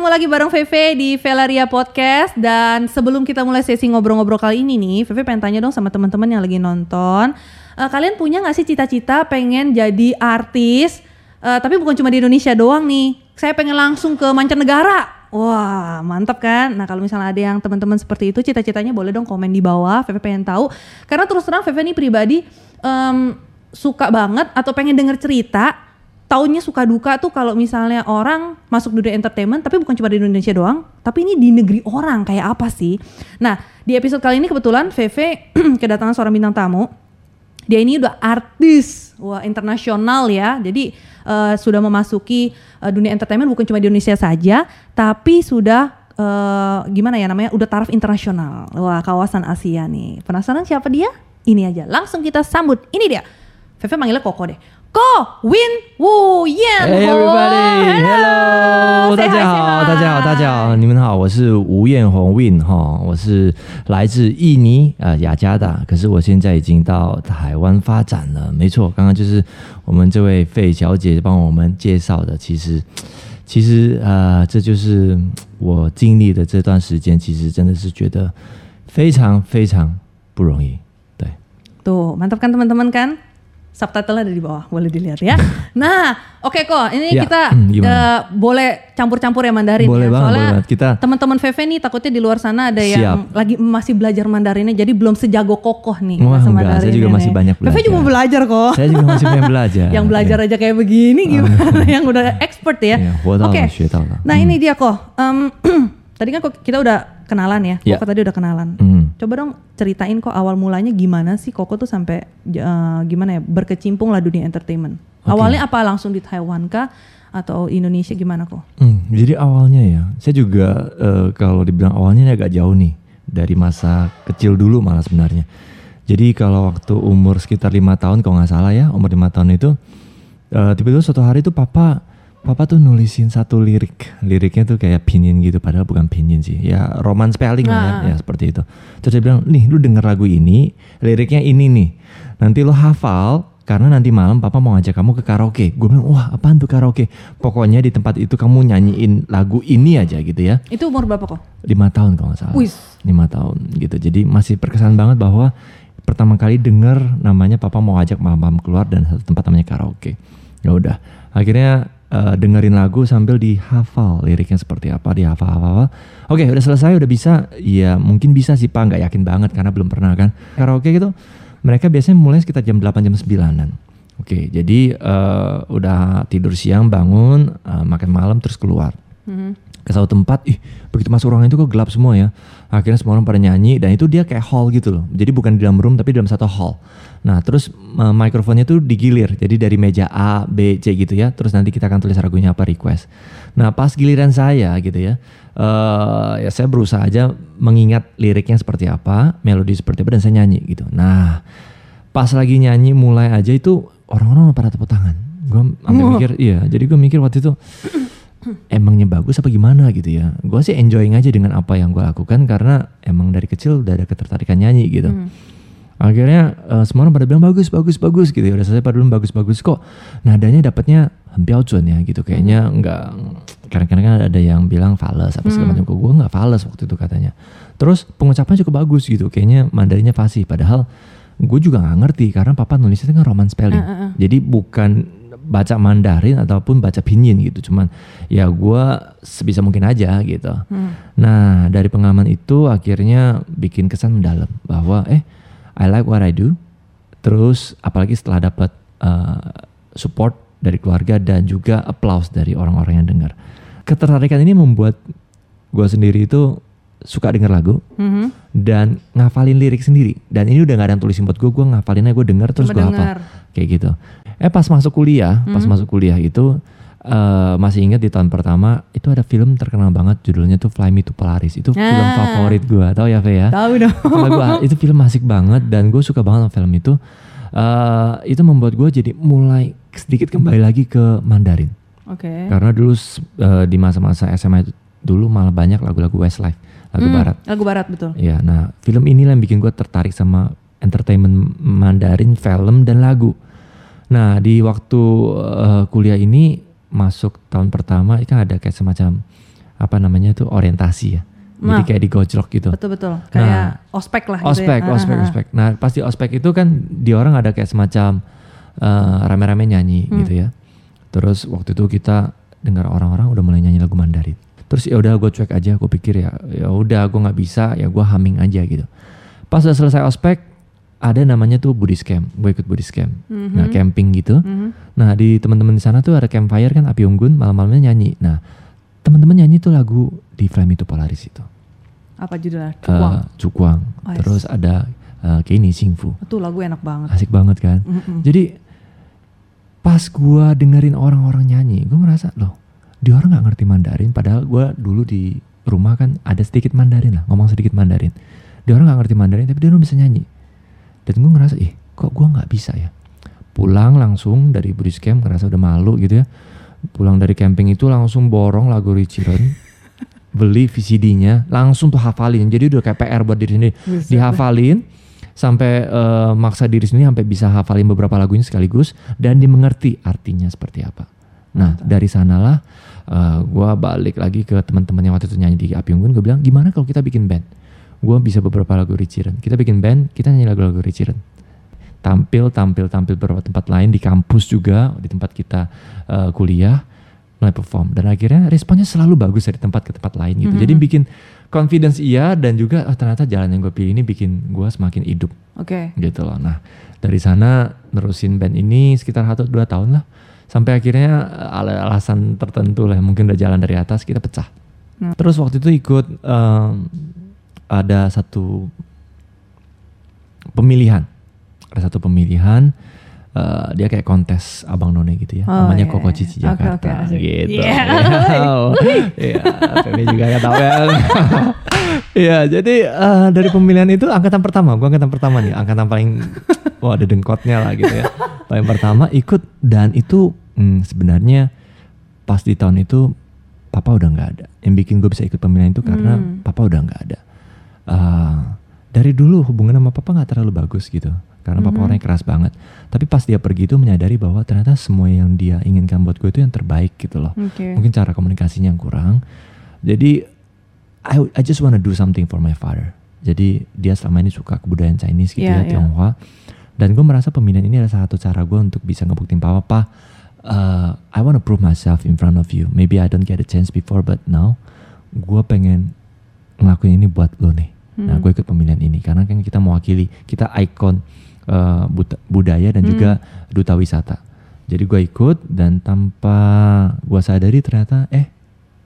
ketemu lagi bareng Veve di Velaria Podcast dan sebelum kita mulai sesi ngobrol-ngobrol kali ini nih, Veve pengen tanya dong sama teman-teman yang lagi nonton, uh, kalian punya nggak sih cita-cita pengen jadi artis? Uh, tapi bukan cuma di Indonesia doang nih, saya pengen langsung ke mancanegara. Wah mantap kan? Nah kalau misalnya ada yang teman-teman seperti itu cita-citanya boleh dong komen di bawah. Veve pengen tahu. Karena terus terang Veve ini pribadi um, suka banget atau pengen denger cerita taunya suka duka tuh kalau misalnya orang masuk dunia entertainment tapi bukan cuma di Indonesia doang tapi ini di negeri orang kayak apa sih? Nah di episode kali ini kebetulan VV kedatangan seorang bintang tamu. Dia ini udah artis wah internasional ya. Jadi uh, sudah memasuki uh, dunia entertainment bukan cuma di Indonesia saja tapi sudah uh, gimana ya namanya udah taraf internasional. Wah kawasan Asia nih. Penasaran siapa dia? Ini aja langsung kita sambut. Ini dia. VV manggilnya Koko deh Ko Win Wu Yan，Hey everybody，Hello，大家好，大家好，大家好，你们好，我是吴彦宏 Win 哈，我是来自印尼啊雅加达，可是我现在已经到台湾发展了，没错，刚刚就是我们这位费小姐帮我们介绍的，其实其实呃，这就是我经历的这段时间，其实真的是觉得非常非常不容易，对。Tuh mantap kan teman-teman kan? Subtitle ada di bawah, boleh dilihat ya. Nah, oke okay kok, ini ya, kita hmm, uh, boleh campur-campur ya Mandarin boleh ya. Banget, Soalnya boleh kita teman-teman VV nih takutnya di luar sana ada Siap. yang lagi masih belajar Mandarinnya, jadi belum sejago kokoh nih Wah, enggak, Saya juga masih banyak belajar. VV juga belajar kok. Saya juga masih banyak belajar. yang belajar ya. aja kayak begini gimana? yang udah expert ya. ya Oke. Okay. Nah hmm. ini dia kok. Um, tadi kan kok kita udah kenalan ya. Yeah. Koko tadi udah kenalan. Mm. Coba dong ceritain kok awal mulanya gimana sih Koko tuh sampai uh, gimana ya berkecimpung lah dunia entertainment. Okay. Awalnya apa langsung di Taiwan kah atau Indonesia gimana kok? Hmm, jadi awalnya ya, saya juga uh, kalau dibilang awalnya ini agak jauh nih dari masa kecil dulu malah sebenarnya. Jadi kalau waktu umur sekitar lima tahun kalau nggak salah ya, umur lima tahun itu uh, tiba-tiba suatu hari itu papa Papa tuh nulisin satu lirik, liriknya tuh kayak pinyin gitu, padahal bukan pinyin sih, ya roman spelling nah. ya, ya seperti itu. Terus dia bilang, nih lu denger lagu ini, liriknya ini nih, nanti lo hafal, karena nanti malam papa mau ngajak kamu ke karaoke. Gue bilang, wah apaan tuh karaoke? Pokoknya di tempat itu kamu nyanyiin lagu ini aja gitu ya. Itu umur berapa kok? Lima tahun kalau nggak salah. Wis. Lima tahun gitu, jadi masih berkesan banget bahwa pertama kali denger namanya papa mau ajak mama keluar dan satu tempat namanya karaoke. Ya udah, akhirnya uh, dengerin lagu sambil dihafal liriknya seperti apa dihafal-hafal. Oke udah selesai udah bisa ya mungkin bisa sih pak nggak yakin banget karena belum pernah kan karaoke gitu mereka biasanya mulai sekitar jam 8 jam 9an. Oke jadi uh, udah tidur siang bangun uh, makan malam terus keluar. Mm -hmm ke satu tempat, ih begitu masuk ruangan itu kok gelap semua ya. Akhirnya semua orang pada nyanyi dan itu dia kayak hall gitu loh. Jadi bukan di dalam room tapi dalam satu hall. Nah terus uh, mikrofonnya tuh digilir. Jadi dari meja A, B, C gitu ya. Terus nanti kita akan tulis lagunya apa request. Nah pas giliran saya gitu ya. Uh, ya saya berusaha aja mengingat liriknya seperti apa, melodi seperti apa dan saya nyanyi gitu. Nah pas lagi nyanyi mulai aja itu orang-orang pada tepuk tangan. Gue sampai mikir, iya. Jadi gue mikir waktu itu emangnya bagus apa gimana gitu ya. Gue sih enjoying aja dengan apa yang gue lakukan karena emang dari kecil udah ada ketertarikan nyanyi gitu. Hmm. Akhirnya uh, semua orang pada bilang bagus, bagus, bagus gitu ya. Udah selesai pada bilang bagus, bagus kok. Nadanya dapatnya hampir ya gitu. Kayaknya hmm. nggak kadang-kadang kan ada yang bilang fals apa segala hmm. macam. Kok gue nggak fals waktu itu katanya. Terus pengucapan cukup bagus gitu. Kayaknya mandarinya fasih. Padahal gue juga nggak ngerti karena papa nulisnya kan roman spelling. Uh, uh, uh. Jadi bukan baca Mandarin ataupun baca pinyin gitu cuman ya gue sebisa mungkin aja gitu hmm. nah dari pengalaman itu akhirnya bikin kesan mendalam bahwa eh I like what I do. Terus apalagi setelah dapat uh, support dari keluarga dan juga applause dari orang-orang yang dengar. Ketertarikan ini membuat gue sendiri itu suka denger lagu mm-hmm. dan ngafalin lirik sendiri. Dan ini udah gak ada yang tulisin buat gue gue ngafalinnya gue denger terus gue hafal. Kayak gitu. Eh pas masuk kuliah hmm. pas masuk kuliah itu uh, masih ingat di tahun pertama itu ada film terkenal banget judulnya tuh Fly Me to Polaris itu ah. film favorit gue tau ya Fe ya tahu dong gua, itu film asik banget dan gue suka banget sama film itu uh, itu membuat gue jadi mulai sedikit kembali lagi ke Mandarin Oke. Okay. Karena dulu uh, di masa-masa SMA itu dulu malah banyak lagu-lagu Westlife, lagu hmm, barat. Lagu barat betul. Iya, nah film ini yang bikin gue tertarik sama entertainment Mandarin, film dan lagu. Nah di waktu uh, kuliah ini masuk tahun pertama itu kan ada kayak semacam apa namanya tuh orientasi ya. Jadi Nah. kayak digojlok gitu. Betul betul. Kayak ospek lah gitu Ospek, ya. ospek, Ah, ah, ah. ospek. Nah, pasti ospek itu kan di orang ada kayak semacam eh, rame-rame nyanyi Hmm. gitu ya. Terus waktu itu kita dengar orang-orang udah mulai nyanyi lagu Mandarin. Terus ya udah gue cuek aja, gue pikir ya ya udah gue nggak bisa, ya gue humming aja gitu. Pas udah selesai ospek, ada namanya tuh Buddhist camp. Gue ikut Buddhist camp. Nah, camping gitu. Mhm. Nah, di teman-teman di sana tuh ada campfire kan api unggun, malam-malamnya nyanyi. Nah, teman-teman nyanyi tuh lagu di Flame itu Polaris itu. Apa judulnya? Eh, Cukuang. Cukuang. Oh, yes. Terus ada uh, Kenny Singfu. Itu lagu enak banget. Asik banget kan. Mm-mm. Jadi pas gua dengerin orang-orang nyanyi, gua ngerasa loh, dia orang nggak ngerti Mandarin. Padahal gua dulu di rumah kan ada sedikit Mandarin lah, ngomong sedikit Mandarin. Dia orang nggak ngerti Mandarin, tapi dia orang bisa nyanyi. Dan gua ngerasa, ih kok gua nggak bisa ya. Pulang langsung dari Buddhist camp, ngerasa udah malu gitu ya. Pulang dari camping itu langsung borong lagu Richiren, beli VCD-nya, langsung tuh hafalin. Jadi udah kayak PR buat diri sendiri. Buset. Dihafalin sampai eh, maksa diri sendiri sampai bisa hafalin beberapa lagunya sekaligus dan dimengerti artinya seperti apa. Nah dari sanalah eh, gua balik lagi ke teman-teman yang waktu itu nyanyi di Api Unggun. Gue bilang gimana kalau kita bikin band? Gue bisa beberapa lagu Richiren. Kita bikin band, kita nyanyi lagu-lagu Richiren. Tampil, tampil, tampil beberapa tempat lain di kampus juga, di tempat kita eh, kuliah, mulai perform. Dan akhirnya responnya selalu bagus dari tempat ke tempat lain gitu. Jadi bikin confidence iya dan juga oh, ternyata jalan yang gue pilih ini bikin gue semakin hidup Oke. gitu loh. Nah dari sana nerusin band ini sekitar satu dua tahun lah. Sampai akhirnya eh, ala- alasan tertentu lah mungkin udah jalan dari atas kita pecah. Hmm. Terus waktu itu ikut em, ada satu pemilihan, ada satu pemilihan. eh, dia kayak kontes abang none gitu ya, Oh, namanya iya, Koko iya. Cici Jakarta asik. gitu. Iya. Wow. Iya, Feby juga nggak tahu ya. Iya, jadi eh, dari pemilihan itu angkatan pertama, gua angkatan pertama nih, angkatan paling wah ada dengkotnya lah gitu ya. Paling pertama ikut dan itu hmm, sebenarnya pas di tahun itu papa udah nggak ada. Yang bikin gue bisa ikut pemilihan itu karena Hmm. papa udah nggak ada. Eh, dari dulu hubungan sama papa nggak terlalu bagus gitu, karena papa Mhm. orangnya keras banget. Tapi pas dia pergi itu menyadari bahwa ternyata semua yang dia inginkan buat gue itu yang terbaik gitu loh Oke. mungkin cara komunikasinya yang kurang. Jadi I, I just wanna do something for my father. Jadi dia selama ini suka kebudayaan Chinese gitu Iya, ya, iya. Tionghoa. Dan gue merasa pemilihan ini adalah satu cara gue untuk bisa ngebuktiin papa, pa, uh, I wanna prove myself in front of you. Maybe I don't get a chance before, but now gue pengen ngelakuin ini buat lo nih. Nah, Hmm. gue ikut pemilihan ini karena kan kita mewakili, kita ikon uh, buta- budaya dan Hmm. juga duta wisata. Jadi gue ikut dan tanpa gue sadari ternyata eh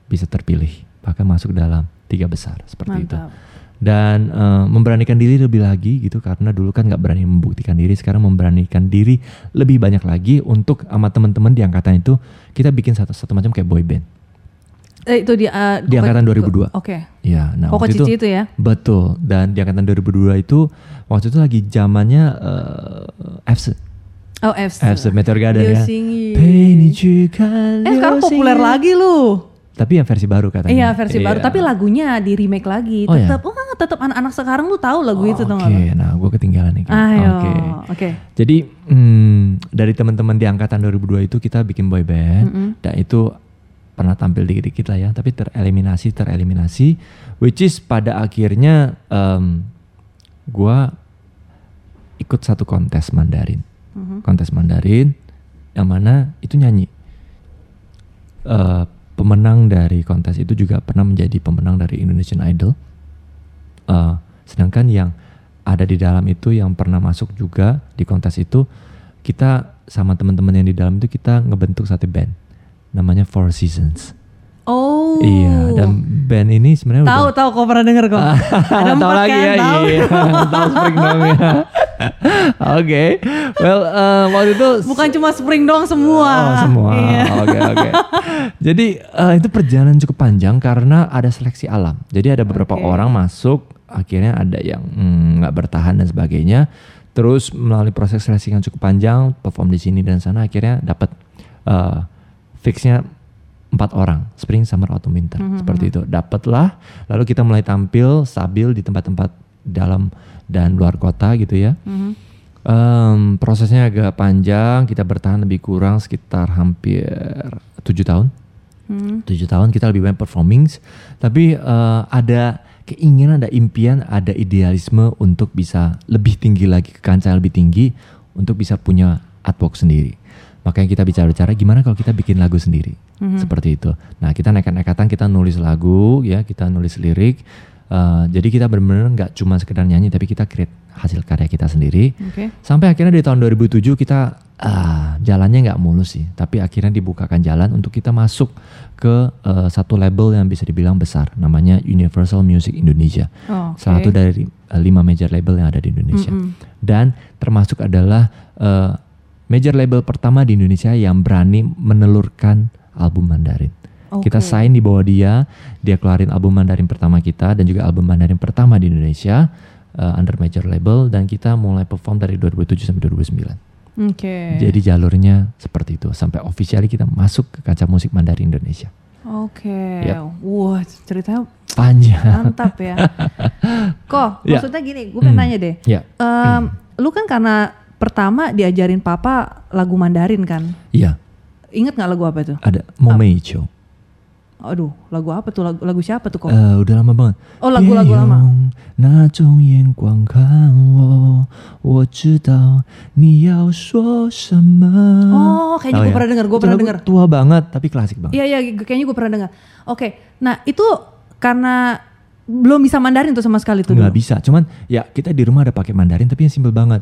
bisa terpilih bahkan masuk dalam tiga besar seperti itu. Mantap. Dan eh, memberanikan diri lebih lagi gitu karena dulu kan nggak berani membuktikan diri, sekarang memberanikan diri lebih banyak lagi untuk sama teman-teman di angkatan itu kita bikin satu satu macam kayak boy band. Eh, itu eh, di, uh, di angkatan 2002. Oke. Okay. Ya, nah Koko waktu Cici itu, itu ya. Betul. Dan di angkatan 2002 itu waktu itu lagi zamannya eh, uh, FC. Oh, FC. FC Meteor Garden ya. Eh, sekarang populer lagi lu. Tapi yang versi baru katanya. Iya, versi yeah. baru. Iya. Tapi lagunya di remake lagi. Oh, iya? tetap, ya? oh, tetap anak-anak sekarang lu tahu lagu oh, itu tuh. Nah, oke, Oke, nah gue ketinggalan nih. Oke. Oke. Okay. Okay. Jadi hmm, dari teman-teman di angkatan 2002 itu kita bikin boy band. Mm -hmm. Dan itu pernah tampil dikit-dikit lah ya, tapi tereliminasi tereliminasi, which is pada akhirnya em, gua ikut satu kontes Mandarin, Mhm. kontes Mandarin yang mana itu nyanyi. Eh, pemenang dari kontes itu juga pernah menjadi pemenang dari Indonesian Idol. Eh, sedangkan yang ada di dalam itu yang pernah masuk juga di kontes itu kita sama teman-teman yang di dalam itu kita ngebentuk satu band namanya Four Seasons. Oh. Iya, dan band ini sebenarnya Tahu udah tahu kok pernah denger kok. Ada tahu lagi kan, ya, tahu. iya, tahu Spring dong ya. Oke, well eh, waktu itu Bukan cuma spring doang semua. Oh, semua. Iya. Oke, oke. Jadi eh, itu perjalanan cukup panjang karena ada seleksi alam. Jadi ada beberapa Oke. orang masuk, akhirnya ada yang mm, nggak bertahan dan sebagainya. Terus melalui proses seleksi yang cukup panjang, perform di sini dan sana, akhirnya dapat eh, fixnya empat orang, spring, summer, autumn, winter, Mhm, seperti itu. Dapatlah, lalu kita mulai tampil stabil di tempat-tempat dalam dan luar kota gitu ya. Mhm. Em, prosesnya agak panjang, kita bertahan lebih kurang sekitar hampir tujuh tahun. Hmm. tujuh tahun kita lebih banyak performing tapi eh, ada keinginan ada impian ada idealisme untuk bisa lebih tinggi lagi ke kancah lebih tinggi untuk bisa punya artwork sendiri makanya kita bicara-bicara gimana kalau kita bikin lagu sendiri Mhm. seperti itu nah kita nekat-nekatan kita nulis lagu ya kita nulis lirik Eh, jadi kita benar-benar nggak cuma sekedar nyanyi tapi kita create hasil karya kita sendiri Oke. Sampai akhirnya di tahun 2007 kita ah, jalannya nggak mulus sih, tapi akhirnya dibukakan jalan untuk kita masuk ke eh, satu label yang bisa dibilang besar, namanya Universal Music Indonesia. Oh, oke. Salah satu dari eh, lima major label yang ada di Indonesia. Mm-mm. Dan termasuk adalah eh, major label pertama di Indonesia yang berani menelurkan album Mandarin. Kita Oke. sign di bawah dia, dia keluarin album Mandarin pertama kita dan juga album Mandarin pertama di Indonesia uh, under major label dan kita mulai perform dari 2007 sampai 2009. Oke. Jadi jalurnya seperti itu sampai officially kita masuk ke kaca musik Mandarin Indonesia. Oke. Yap. Wah, ceritanya Panjang. mantap ya. Kok, Ya. maksudnya gini, gue pengen Hmm. nanya deh. Ya, Em, Lu kan karena pertama diajarin papa lagu Mandarin kan? iya, Ingat nggak lagu apa itu? ada Momeicho. Aduh, lagu apa tuh? Lagu, lagu siapa tuh kok? Eh, udah lama banget. Oh, lagu-lagu lama. 那种眼光看我，我知道你要说什么。 Oh, kayaknya Tahu gue ya? pernah dengar, gue Itu pernah lagu dengar. Tua banget tapi klasik banget. Iya, iya, kayaknya gue pernah dengar. Oke, nah itu karena belum bisa Mandarin tuh sama sekali tuh Nggak dulu. bisa, cuman ya kita di rumah ada pakai Mandarin tapi yang simple banget.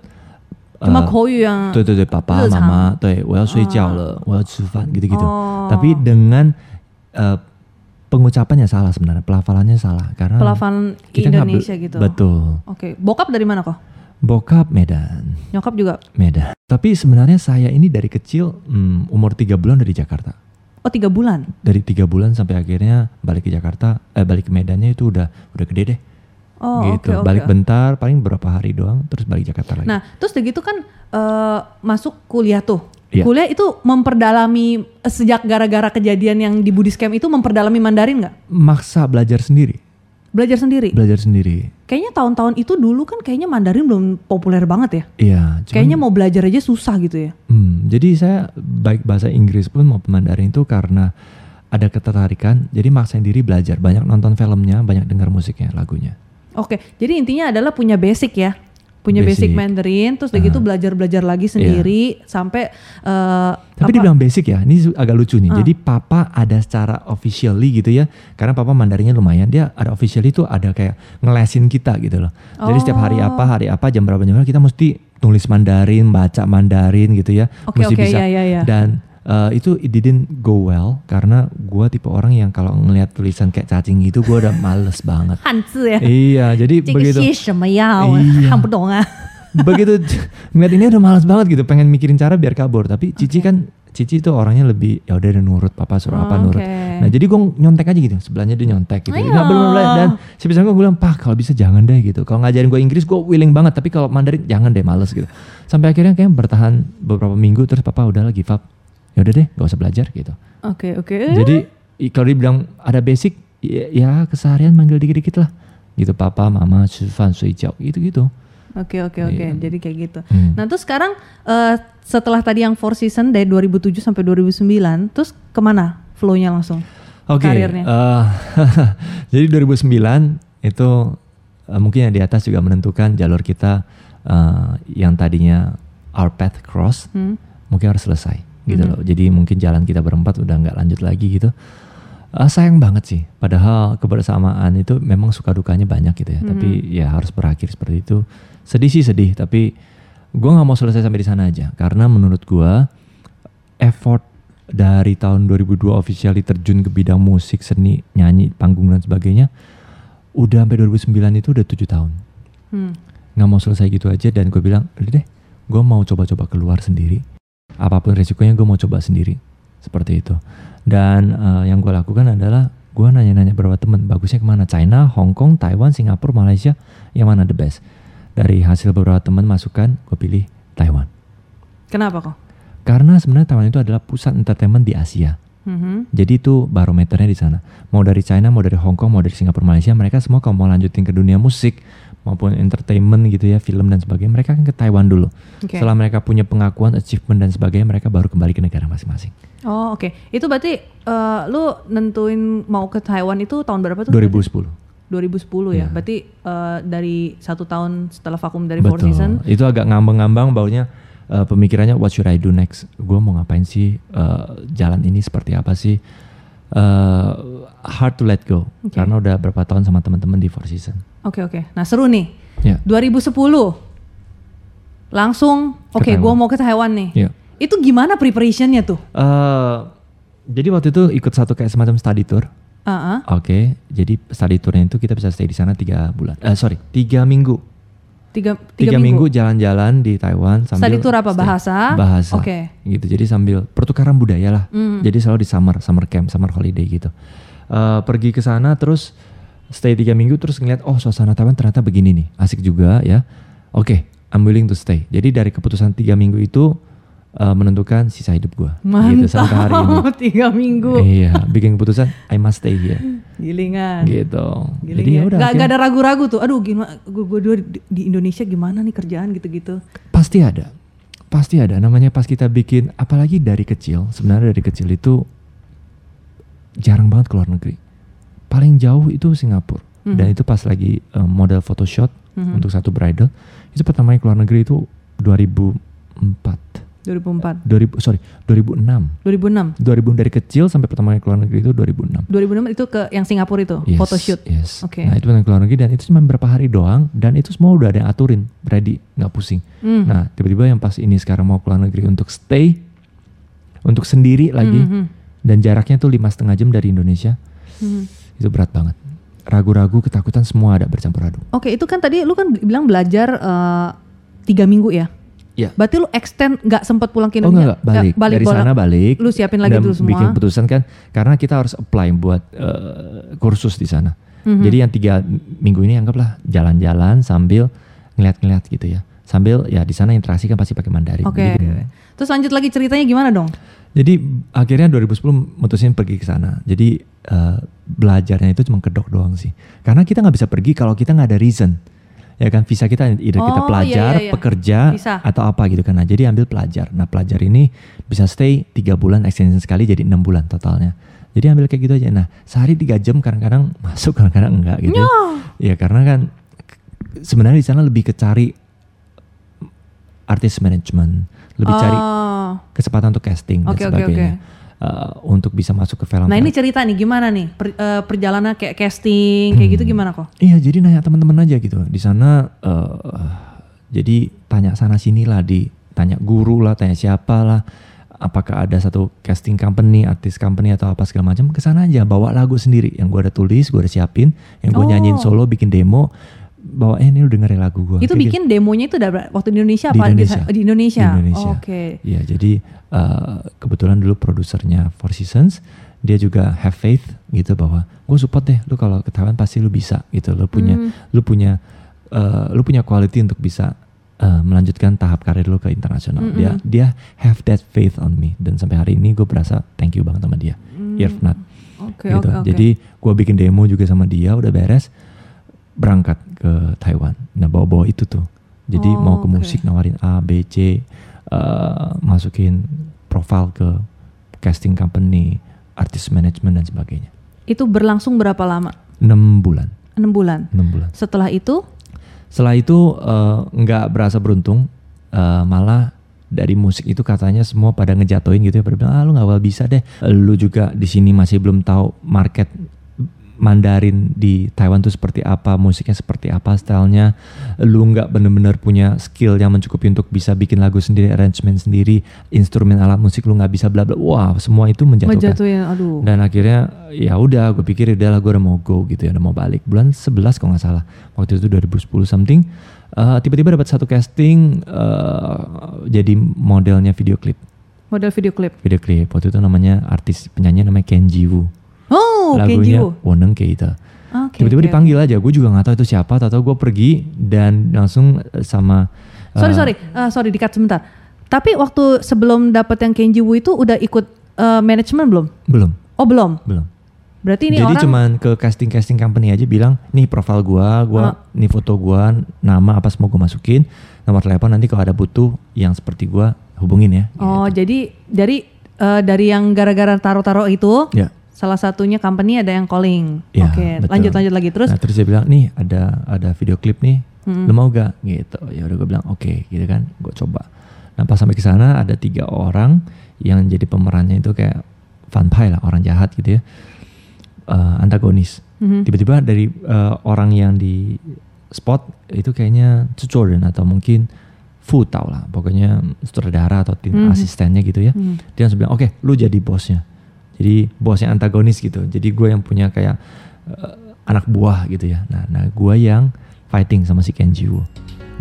Cuma Eh, Koyu yang 对对对，爸爸 日常妈妈，对我要睡觉了，我要吃饭gitu-gitu. Oh. Tapi dengan eh, pengucapannya salah sebenarnya, pelafalannya salah karena pelafalan kita nggak bel- Indonesia gitu. Betul. Oke, bokap dari mana kok? Bokap Medan, Nyokap juga. Medan. Tapi sebenarnya saya ini dari kecil hmm, umur tiga bulan dari Jakarta. Oh tiga bulan. Dari tiga bulan sampai akhirnya balik ke Jakarta, eh balik ke Medannya itu udah udah gede deh. Oh gitu. oke. Balik bentar, paling beberapa hari doang, terus balik Jakarta lagi. Nah terus udah gitu kan eh, masuk kuliah tuh. Iya. Kuliah itu memperdalami eh, sejak gara-gara kejadian yang di Buddhist camp itu memperdalami Mandarin nggak? Maksa belajar sendiri, Belajar sendiri. belajar sendiri. Kayaknya tahun-tahun itu dulu kan kayaknya Mandarin belum populer banget ya. Iya. cuman- Kayaknya mau belajar aja susah gitu ya. Hmm, jadi saya baik bahasa Inggris pun maupun Mandarin itu karena ada ketertarikan, jadi maksain diri belajar, banyak nonton filmnya, banyak dengar musiknya, lagunya. Oke, jadi intinya adalah punya basic ya. Punya basic, Basic. Mandarin, terus udah gitu belajar-belajar lagi sendiri sampai eh, Tapi apa- dibilang basic ya, ini agak lucu nih. Jadi papa ada secara officially gitu ya, karena papa Mandarinnya lumayan, dia ada officially itu ada kayak ngelesin kita gitu loh. Jadi setiap hari Oh. apa, hari apa, jam berapa jam berapa kita mesti tulis Mandarin, baca Mandarin gitu ya, Oke, mesti oke, bisa. ya, ya, ya. Dan uh, itu it didn't go well karena gue tipe orang yang kalau ngelihat tulisan kayak cacing gitu gue udah males banget. Hanzi ya. Iya, jadi begitu. Iya. begitu ngeliat ini udah males banget gitu, pengen mikirin cara biar kabur. Tapi Cici kan Cici itu orangnya lebih ya udah nurut papa suruh apa okay. nurut. Nah jadi gue nyontek aja gitu, sebelahnya dia nyontek gitu. Nah, belum mulai dan sebisa gue bilang pak kalau bisa jangan deh gitu. Kalau ngajarin gue Inggris gue willing banget, tapi kalau Mandarin jangan deh males gitu. Sampai akhirnya kayak bertahan beberapa minggu terus papa udah lagi up ya udah deh gak usah belajar gitu oke okay, oke okay. jadi kalau dibilang ada basic ya, ya keseharian manggil dikit-dikit lah gitu papa mama Sufan Suijau gitu gitu Oke oke oke. Iya. Jadi kayak gitu. Hmm. Nah, terus sekarang uh, setelah tadi yang four season dari 2007 sampai 2009, terus ke mana flownya langsung? Oke. Okay. Karirnya. Uh, jadi 2009 itu uh, mungkin yang di atas juga menentukan jalur kita uh, yang tadinya our path cross hmm. mungkin harus selesai gitu loh. Jadi mungkin jalan kita berempat udah nggak lanjut lagi gitu. Eh, sayang banget sih. Padahal kebersamaan itu memang suka dukanya banyak gitu ya. Tapi ya harus berakhir seperti itu. Sedih sih sedih. Tapi gua nggak mau selesai sampai di sana aja. Karena menurut gua effort dari tahun 2002 officially terjun ke bidang musik, seni, nyanyi, panggung dan sebagainya, udah sampai 2009 itu udah tujuh tahun. Hmm. Nggak mau selesai gitu aja dan gue bilang, udah deh, gue mau coba-coba keluar sendiri. Apa pun resikonya gue mau coba sendiri. Seperti itu. Dan eh, yang gue lakukan adalah gue nanya-nanya beberapa temen, bagusnya ke mana? China, Hong Kong, Taiwan, Singapura, Malaysia, yang mana the best? Dari hasil beberapa teman masukan, gue pilih Taiwan. Kenapa kok? Karena sebenarnya Taiwan itu adalah pusat entertainment di Asia. Mhm. Jadi itu barometernya di sana. Mau dari China, mau dari Hong Kong, mau dari Singapura, Malaysia, mereka semua kalau mau lanjutin ke dunia musik, maupun entertainment gitu ya, film dan sebagainya, mereka kan ke Taiwan dulu. Oke. Setelah mereka punya pengakuan, achievement dan sebagainya, mereka baru kembali ke negara masing-masing. Oh oke, itu berarti eh, lu nentuin mau ke Taiwan itu tahun berapa tuh? 2010. 2010 ya, Iya. berarti eh, dari satu tahun setelah vakum dari Four Seasons. Itu agak ngambang-ngambang baunya eh, pemikirannya what should I do next? Gue mau ngapain sih? Eh, jalan ini seperti apa sih? Eh, hard to let go Oke. karena udah berapa tahun sama teman-teman di Four Seasons. Oke oke, nah seru nih. Ya. 2010 langsung, Ke oke, Taiwan. gua mau ke Taiwan nih. Ya. Itu gimana preparationnya tuh? Eh, jadi waktu itu ikut satu kayak semacam study tour. Uh-uh. Oke, jadi study tournya itu kita bisa stay di sana tiga bulan. Eh sorry, tiga minggu. Tiga, Tiga, minggu jalan-jalan di Taiwan sambil Study tour apa? stay. Bahasa? Bahasa. Oke. Gitu. Jadi sambil pertukaran budaya lah. Hmm. Jadi selalu di summer, summer camp, summer holiday gitu. Eh, pergi ke sana terus stay tiga minggu terus ngeliat oh suasana Taiwan ternyata begini nih, asik juga ya. Oke, I'm willing to stay. Jadi dari keputusan tiga minggu itu eh, menentukan sisa hidup gua. Gitu sampai hari ini. Tiga minggu. Iya, bikin keputusan I must stay here. Gilingan. Gitu. Giling Jadi ya. udah. Gak, ada ragu-ragu tuh. Aduh gimana gue gue di, di Indonesia gimana nih kerjaan gitu-gitu. Pasti ada. Pasti ada. Namanya pas kita bikin, apalagi dari kecil, sebenarnya dari kecil itu jarang banget keluar negeri. Paling jauh itu Singapura. Mhm. Dan itu pas lagi eh, model photoshoot Mhm. untuk satu bridal. Itu pertama kali keluar negeri itu 2004. 2004. 2000, sorry, 2006. 2006. 2000 dari kecil sampai pertama kali keluar negeri itu 2006. 2006 itu ke yang Singapura itu, Yes, photoshoot. Yes. Oke. Nah itu pertama keluar negeri dan itu cuma beberapa hari doang dan itu semua udah ada yang aturin, ready, nggak pusing. Hmm. Nah, tiba-tiba yang pas ini sekarang mau keluar negeri untuk stay, untuk sendiri lagi, Mhm. dan jaraknya tuh lima setengah jam dari Indonesia, Mhm. Itu berat banget. Ragu-ragu, ketakutan semua ada bercampur aduk. Oke, itu kan tadi lu kan bilang belajar eh, tiga minggu ya. Iya. Berarti lu extend nggak sempat pulang ke Oh Indonesia? enggak, enggak, balik. Dari bola- sana balik. Lu siapin lagi dulu semua. bikin keputusan kan, karena kita harus apply buat eh, kursus di sana. Mhm. Jadi yang tiga minggu ini anggaplah jalan-jalan sambil ngeliat-ngeliat gitu ya. Sambil ya di sana interaksi kan pasti pakai Mandarin. Oke. Jadi gini. Terus lanjut lagi ceritanya gimana dong? Jadi akhirnya 2010 mutusin pergi ke sana. Jadi eh, belajarnya itu cuma kedok doang sih. Karena kita nggak bisa pergi kalau kita nggak ada reason. Ya kan visa kita either kita Oh, pelajar, iya, iya, iya. pekerja Visa. atau apa gitu kan. Nah, jadi ambil pelajar. Nah, pelajar ini bisa stay tiga bulan extension sekali jadi enam bulan totalnya. Jadi ambil kayak gitu aja. Nah, sehari tiga jam kadang-kadang masuk kadang-kadang enggak gitu. Ya karena kan sebenarnya di sana lebih ke cari artis management, lebih cari Oh. kesempatan untuk casting Oke, dan sebagainya Uh, untuk bisa masuk ke film. Nah ini cerita nih gimana nih per- eh, perjalanan kayak casting kayak Hmm. gitu gimana kok? Iya, jadi nanya teman-teman aja gitu. Di sana uh, jadi tanya sana sini lah, di tanya guru lah, tanya siapa lah. Apakah ada satu casting company, artis company atau apa segala macam? Ke sana aja, bawa lagu sendiri yang gua ada tulis, gua ada siapin, yang gue Oh. nyanyiin solo, bikin demo, bawa eh ini lu dengerin lagu gua. itu Kayak gitu. bikin demonya itu waktu di Indonesia Di apa Indonesia. di Indonesia? Di Indonesia. Oke. Iya, jadi uh, kebetulan dulu produsernya Four Seasons, dia juga have faith gitu bahwa gue support deh, lu kalau ketahuan pasti lu bisa gitu, lu punya, Hmm. lu punya, uh, lu punya quality untuk bisa uh, melanjutkan tahap karir lu ke internasional. Mm-mm. Dia, dia have that faith on me dan sampai hari ini gue berasa thank you banget sama dia. Hmm. If not, Oke gitu. oke oke. Jadi gue bikin demo juga sama dia, udah beres, berangkat ke Taiwan. Nah bawa-bawa itu tuh. Jadi Oh, mau ke oke. musik nawarin A, B, C, eh, masukin profile ke casting company, artist management dan sebagainya. Itu berlangsung berapa lama? 6 bulan, Enam bulan. 6 bulan. Setelah itu Setelah itu eh, nggak berasa beruntung, eh, malah dari musik itu katanya semua pada ngejatoin gitu ya, pada bilang ah lu nggak bakal bisa deh, lu juga di sini masih belum tahu market Mandarin di Taiwan tuh seperti apa, musiknya seperti apa, stylenya, lu nggak bener-bener punya skill yang mencukupi untuk bisa bikin lagu sendiri, arrangement sendiri, instrumen alat musik lu nggak bisa bla bla, wah semua itu menjatuhkan. ngejatuhin aduh. Dan akhirnya ya udah gue pikir udah lah gue udah mau go gitu ya udah mau balik. Bulan 11 kalau nggak salah. Waktu itu 2010 something Eh, tiba-tiba dapat satu casting eh, jadi modelnya video klip. Model video klip. video klip. Waktu itu namanya artis penyanyi namanya Kenji Woo Oh, lagunya Woo. Woneng Keita Oke. tiba-tiba oke, dipanggil aja gue juga nggak tahu itu siapa tahu gue pergi dan langsung eh, sama oke. Sorry eh, sorry Eh, sorry dikat sebentar. Tapi waktu sebelum dapat yang Kenji Woo itu udah ikut eh, manajemen belum? belum Oh belum. belum Berarti ini Jadi orang cuman ke casting casting company aja bilang nih profil gua, gua Ah. nih foto gua, nama apa semua gua masukin, nomor telepon nanti kalau ada butuh yang seperti gua hubungin ya. Oh, jadi dari eh, dari yang gara-gara taruh-taruh itu Ya. Salah satunya company ada yang calling. Ya, Oke, betul. lanjut lanjut lagi terus. Nah, terus dia bilang nih ada ada video klip nih, Mm-mm. lu mau gak? Gitu. Ya udah gue bilang oke, gitu kan. Gue coba. Nah pas sampai ke sana ada tiga orang yang jadi pemerannya itu kayak vampire lah, orang jahat gitu ya, Eh, antagonis. Mhm. Tiba-tiba dari eh, orang yang di spot itu kayaknya Jordan atau mungkin Fu tau lah, pokoknya sutradara atau tim Mhm. asistennya gitu ya. Hmm. Dia langsung bilang, oke, lu jadi bosnya. Jadi bosnya antagonis gitu. Jadi gue yang punya kayak eh, anak buah gitu ya. Nah, nah gue yang fighting sama si Kenji Woo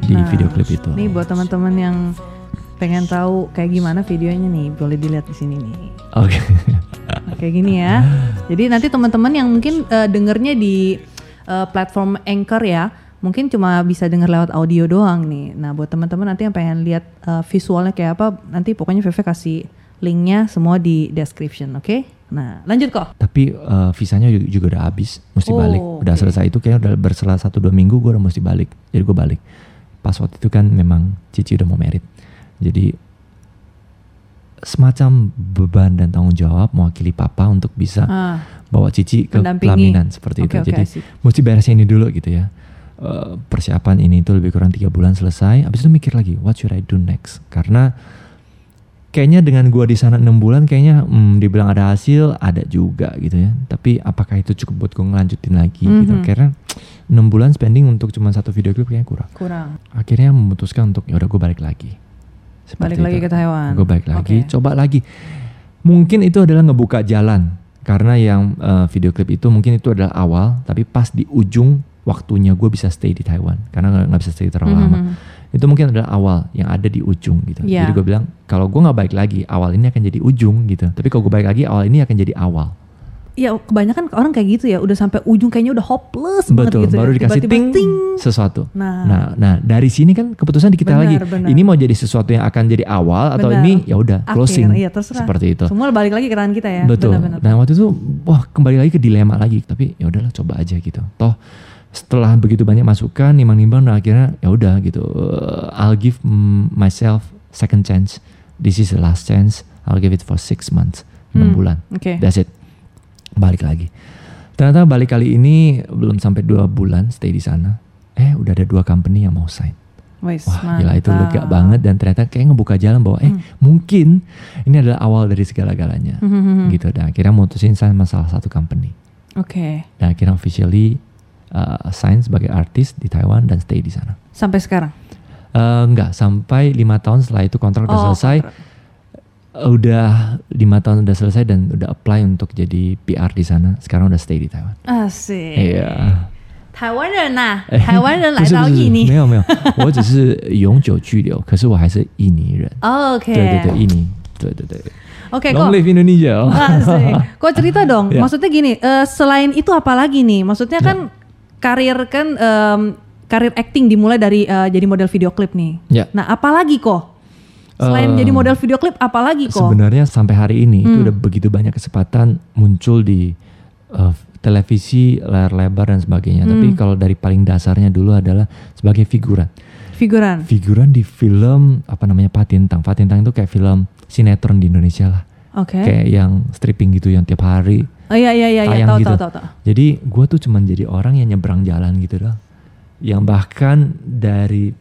di Nah, video klip itu. Nih buat teman-teman yang pengen tahu kayak gimana videonya nih, boleh dilihat di sini nih. Oke. Nah, kayak gini ya. Jadi nanti teman-teman yang mungkin eh, dengernya di eh, platform Anchor ya, mungkin cuma bisa denger lewat audio doang nih. Nah, buat teman-teman nanti yang pengen lihat eh, visualnya kayak apa, nanti pokoknya Veve kasih linknya semua di description, oke? Nah, lanjut kok. Tapi eh, visanya juga, udah habis, mesti Oh, balik. Udah oke. selesai itu kayaknya udah berselang satu dua minggu gue udah mesti balik. Jadi gue balik. Pas waktu itu kan memang Cici udah mau merit. Jadi semacam beban dan tanggung jawab mewakili papa untuk bisa Ah, bawa Cici ke pelaminan seperti Oke, itu. Jadi mesti beres ini dulu gitu ya. Eh, persiapan ini itu lebih kurang tiga bulan selesai. Abis itu mikir lagi, what should I do next? Karena kayaknya dengan gua di sana enam bulan, kayaknya hmm, dibilang ada hasil, ada juga gitu ya. Tapi apakah itu cukup buat gue ngelanjutin lagi gitu? Mhm. Karena enam bulan spending untuk cuma satu video klip kayaknya kurang. kurang. Akhirnya memutuskan untuk ya udah gue balik lagi. Balik lagi ke Taiwan. Gue balik lagi, Oke. coba lagi. Mungkin itu adalah ngebuka jalan karena yang eh, video klip itu mungkin itu adalah awal, tapi pas di ujung waktunya gue bisa stay di Taiwan karena nggak bisa stay terlalu lama. Itu mungkin adalah awal yang ada di ujung gitu. Iya. Jadi gue bilang kalau gue nggak balik lagi, awal ini akan jadi ujung gitu. Tapi kalau gue balik lagi, awal ini akan jadi awal. Ya kebanyakan orang kayak gitu ya, udah sampai ujung kayaknya udah hopeless banget Betul. gitu. baru ya. dikasih Tiba-tiba ting, ting. sesuatu. Nah, Nah, nah dari sini kan keputusan di kita Benar, lagi. benar. Ini mau jadi sesuatu yang akan jadi awal atau Benar. ini ya udah Akhir, closing. iya, terserah. Seperti itu. semua balik lagi ke tangan kita ya. Betul. Benar-benar. Nah waktu itu wah kembali lagi ke dilema lagi. Tapi ya udahlah coba aja gitu. Toh setelah begitu banyak masukan, nimbang-nimbang, nah akhirnya ya udah gitu. Uh, I'll give myself second chance. This is the last chance. I'll give it for six months, enam Hmm, bulan. Oke. That's it. Balik lagi. Ternyata balik kali ini belum sampai dua bulan stay di sana. Eh udah ada dua company yang mau sign. Wis, Wah gila itu mantap. lega banget dan ternyata kayak ngebuka jalan bahwa eh Hmm. mungkin ini adalah awal dari segala-galanya Hmm, gitu dan akhirnya mutusin sign sama salah satu company Oke. dan akhirnya officially uh, sign sebagai artis di Taiwan dan stay di sana. Sampai sekarang. Eh, enggak sampai lima tahun setelah itu kontrak udah Oh, selesai, kontrak. udah lima tahun udah selesai dan udah apply untuk jadi PR di sana. Sekarang udah stay di Taiwan. Asik. Iya. 台湾人呐、哎台湾人来不是不是到印尼没。有没有，我只是永久居留，可是我还是印尼人。 Oke. 对对对，印尼，对对对。 Oke Long kok. live Indonesia. Asik. Kok cerita dong. Ya. Maksudnya gini, eh, selain itu apa lagi nih? Maksudnya kan karir kan em, karir acting dimulai dari eh, jadi model video klip nih. Ya. Nah, apalagi kok? Selain Em, jadi model video klip, apalagi kok? Sebenarnya sampai hari ini itu Hmm. udah begitu banyak kesempatan muncul di uh, televisi, layar lebar dan sebagainya. Hmm. Tapi kalau dari paling dasarnya dulu adalah sebagai figuran. Figuran. Figuran di film apa namanya Patintang. Patintang itu kayak film sinetron di Indonesia lah. Oke. Kayak yang stripping gitu yang tiap hari. Oh iya iya iya, iya. tayang tahu gitu. tahu tahu tahu. Jadi gue tuh cuman jadi orang yang nyebrang jalan gitu doang. Yang bahkan dari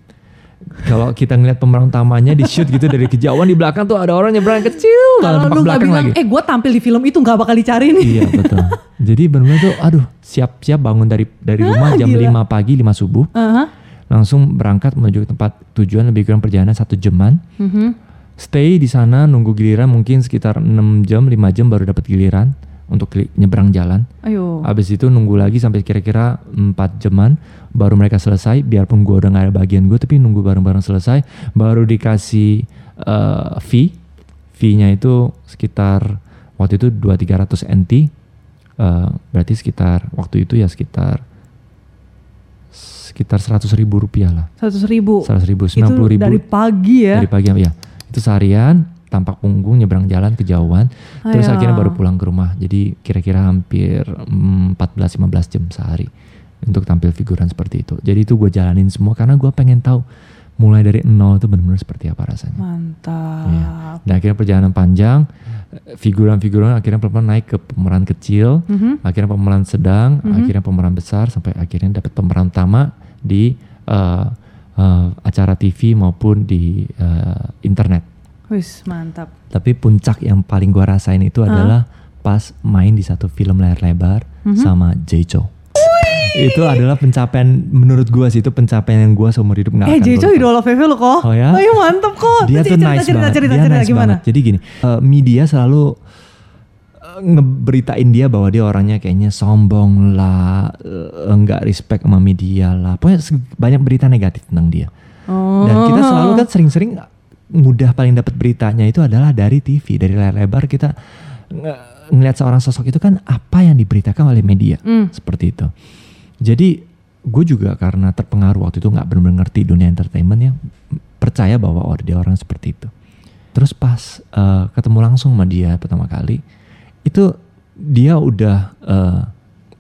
kalau kita ngeliat pemeran utamanya di shoot gitu dari kejauhan di belakang tuh ada orang nyebrang kecil Kalau lu belakang bilang, lagi. eh gue tampil di film itu nggak bakal dicari nih. iya betul. Jadi benar tuh aduh siap-siap bangun dari dari rumah jam Ah, gila. 5 pagi 5 subuh Aha. langsung berangkat menuju tempat tujuan lebih kurang perjalanan satu jaman. Mhm. Stay di sana nunggu giliran mungkin sekitar 6 jam 5 jam baru dapat giliran untuk nyebrang jalan. Ayo. Habis itu nunggu lagi sampai kira-kira 4 jaman baru mereka selesai biarpun gua udah gak ada bagian gue tapi nunggu bareng-bareng selesai baru dikasih eh, fee fee-nya itu sekitar waktu itu 2-300 NT eh, berarti sekitar waktu itu ya sekitar sekitar 100 ribu rupiah lah Seratus ribu. 100 ribu Itu 90 ribu dari pagi ya. dari pagi ya itu seharian tampak punggung nyebrang jalan kejauhan terus Ayo. akhirnya baru pulang ke rumah jadi kira-kira hampir mm, 14-15 jam sehari untuk tampil figuran seperti itu jadi itu gue jalanin semua karena gue pengen tahu mulai dari nol itu benar-benar seperti apa rasanya Mantap. Iya. dan akhirnya perjalanan panjang figuran-figuran akhirnya pelan-pelan naik ke pemeran kecil Mhm. akhirnya pemeran sedang akhirnya pemeran besar sampai akhirnya dapat pemeran utama di eh, eh, acara TV maupun di eh, internet Wis, mantap. tapi puncak yang paling gua rasain itu adalah pas main di satu film layar lebar Mhm. sama Jejo. Itu adalah pencapaian menurut gua sih itu pencapaian yang gua seumur hidup nggak Eh, akan Jejo gua lupa. idola lo kok. Oh ya? Ayo mantap kok. Dia tuh cerita, nice cerita, banget. cerita, dia cerita, nice gimana? banget. Jadi gini, eh, media selalu eh, ngeberitain dia bahwa dia orangnya kayaknya sombong lah, eh, nggak respect sama media lah. Pokoknya banyak berita negatif tentang dia. Oh. Dan kita selalu kan sering-sering mudah paling dapat beritanya itu adalah dari TV, dari layar lebar kita nge- ngelihat seorang sosok itu kan apa yang diberitakan oleh media Hmm. seperti itu. Jadi gue juga karena terpengaruh waktu itu nggak benar-benar ngerti dunia entertainment ya percaya bahwa oh dia orang seperti itu. Terus pas eh, ketemu langsung sama dia pertama kali itu dia udah eh,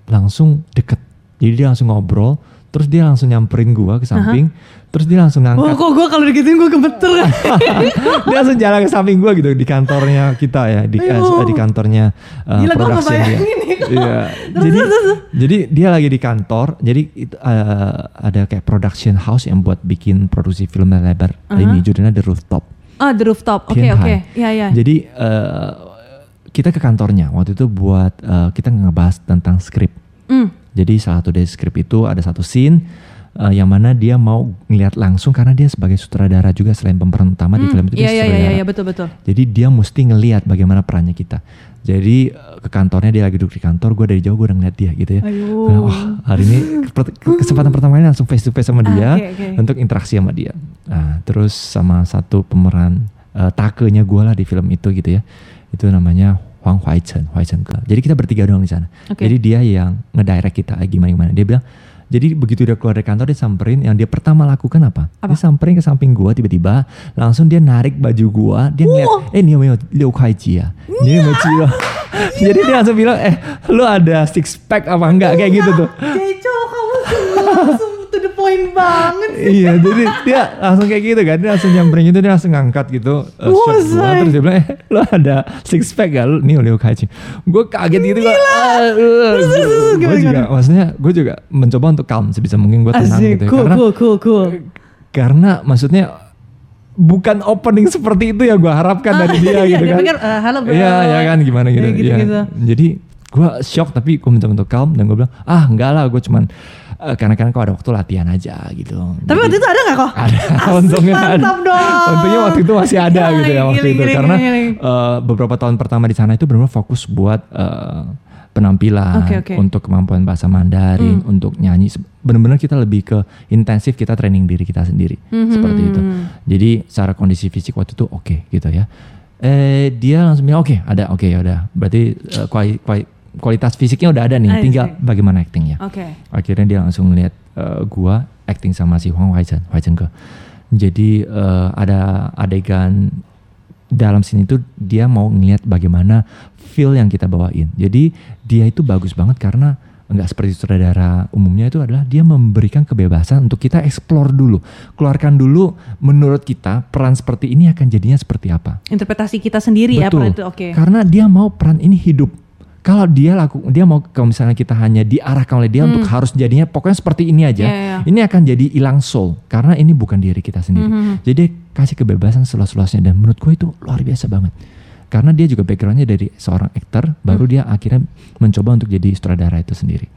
langsung deket. Jadi dia langsung ngobrol, terus dia langsung nyamperin gua ke samping, terus dia langsung ngangkat kok gue kalau digituin gue gemeter. dia langsung jalan ke samping gua gitu di kantornya kita ya di Ayo. di kantornya uh, Gila, gua production dia. Iya. jadi jadi dia lagi di kantor. Jadi itu, uh, ada kayak production house yang buat bikin produksi film lebar. Ini judulnya The Rooftop. Ah, the rooftop. Oke, oke. Hai. Iya, iya. Jadi uh, kita ke kantornya waktu itu buat uh, kita ngebahas tentang skrip. Hmm. Jadi salah satu dari skrip itu ada satu scene uh, yang mana dia mau ngeliat langsung karena dia sebagai sutradara juga selain pemeran utama di film itu Iya, dia iya, sutradara. iya, iya, betul, betul. Jadi dia mesti ngeliat bagaimana perannya kita. Jadi eh, ke kantornya dia lagi duduk di kantor, gue dari jauh gue udah ngeliat dia gitu ya. Wah hari ini ke- ke- kesempatan pertama ini langsung face to face sama dia Ah, oke, oke. untuk interaksi sama dia. Nah terus sama satu pemeran eh, takenya gue lah di film itu gitu ya itu namanya Huang Huai Chen, Huai Chen Ke. Jadi kita bertiga doang di sana. Okay. Jadi dia yang ngedirect kita eh, gimana gimana. Dia bilang, jadi begitu dia keluar dari kantor dia samperin, yang dia pertama lakukan apa? apa? Dia samperin ke samping gua tiba-tiba, langsung dia narik baju gua, dia ngeliat, wow. eh ni mau liu kai ji ya, ni mau ji Jadi dia langsung bilang, eh lu ada six pack apa enggak kayak gitu tuh. To the point banget. iya, jadi dia langsung kayak gitu kan, dia langsung nyamperin itu dia langsung ngangkat gitu uh, shirt gua, terus dia bilang, eh lu ada six pack gak? Lu nih liu kai Gue kaget gitu gua. ah, uh, Gue juga, maksudnya gue juga mencoba untuk calm sebisa mungkin gue tenang Asik, gitu ya. cool, Karena cool, cool, cool. karena maksudnya bukan opening seperti itu yang gue harapkan dari dia Iya, gitu dia kan. pikir, eh, halo bro. Iya, ya kan gimana gitu. Kayak Iya. gitu-gitu. Jadi gue shock tapi gue mencoba untuk calm dan gue bilang, ah enggak lah gue cuman eh, karena kan kok ada waktu latihan aja gitu. Tapi waktu itu ada gak kok? ada untungnya ada. dong. Untungnya waktu itu masih ada Giling, gitu ya waktu itu karena eh, beberapa tahun pertama di sana itu benar-benar fokus buat eh, penampilan Oke, oke. untuk kemampuan bahasa Mandarin, Hmm. untuk nyanyi. Benar-benar kita lebih ke intensif kita training diri kita sendiri Hmm, seperti itu. Jadi secara kondisi fisik waktu itu oke gitu ya. Eh dia langsung bilang oke ada oke ya udah. Berarti eh, kuali- kuali- kualitas fisiknya udah ada nih, I tinggal see. bagaimana actingnya Oke. akhirnya dia langsung ngeliat eh, gua acting sama si Huang Waichen, Waichen ke. Jadi eh, ada adegan dalam sini tuh dia mau ngeliat bagaimana feel yang kita bawain. Jadi dia itu bagus banget karena nggak seperti sutradara umumnya itu adalah dia memberikan kebebasan untuk kita explore dulu, keluarkan dulu menurut kita peran seperti ini akan jadinya seperti apa. Interpretasi kita sendiri ya peran itu. Oke. Karena dia mau peran ini hidup. Kalau dia laku, dia mau kalau misalnya kita hanya diarahkan oleh dia untuk harus jadinya pokoknya seperti ini aja. Hmm. Iya, iya. Ini akan jadi hilang soul karena ini bukan diri kita sendiri. Hmm, Jadi kasih kebebasan seluas-luasnya dan menurut gue itu luar biasa banget. Karena dia juga backgroundnya dari seorang aktor, baru Hmm. dia akhirnya mencoba untuk jadi sutradara itu sendiri.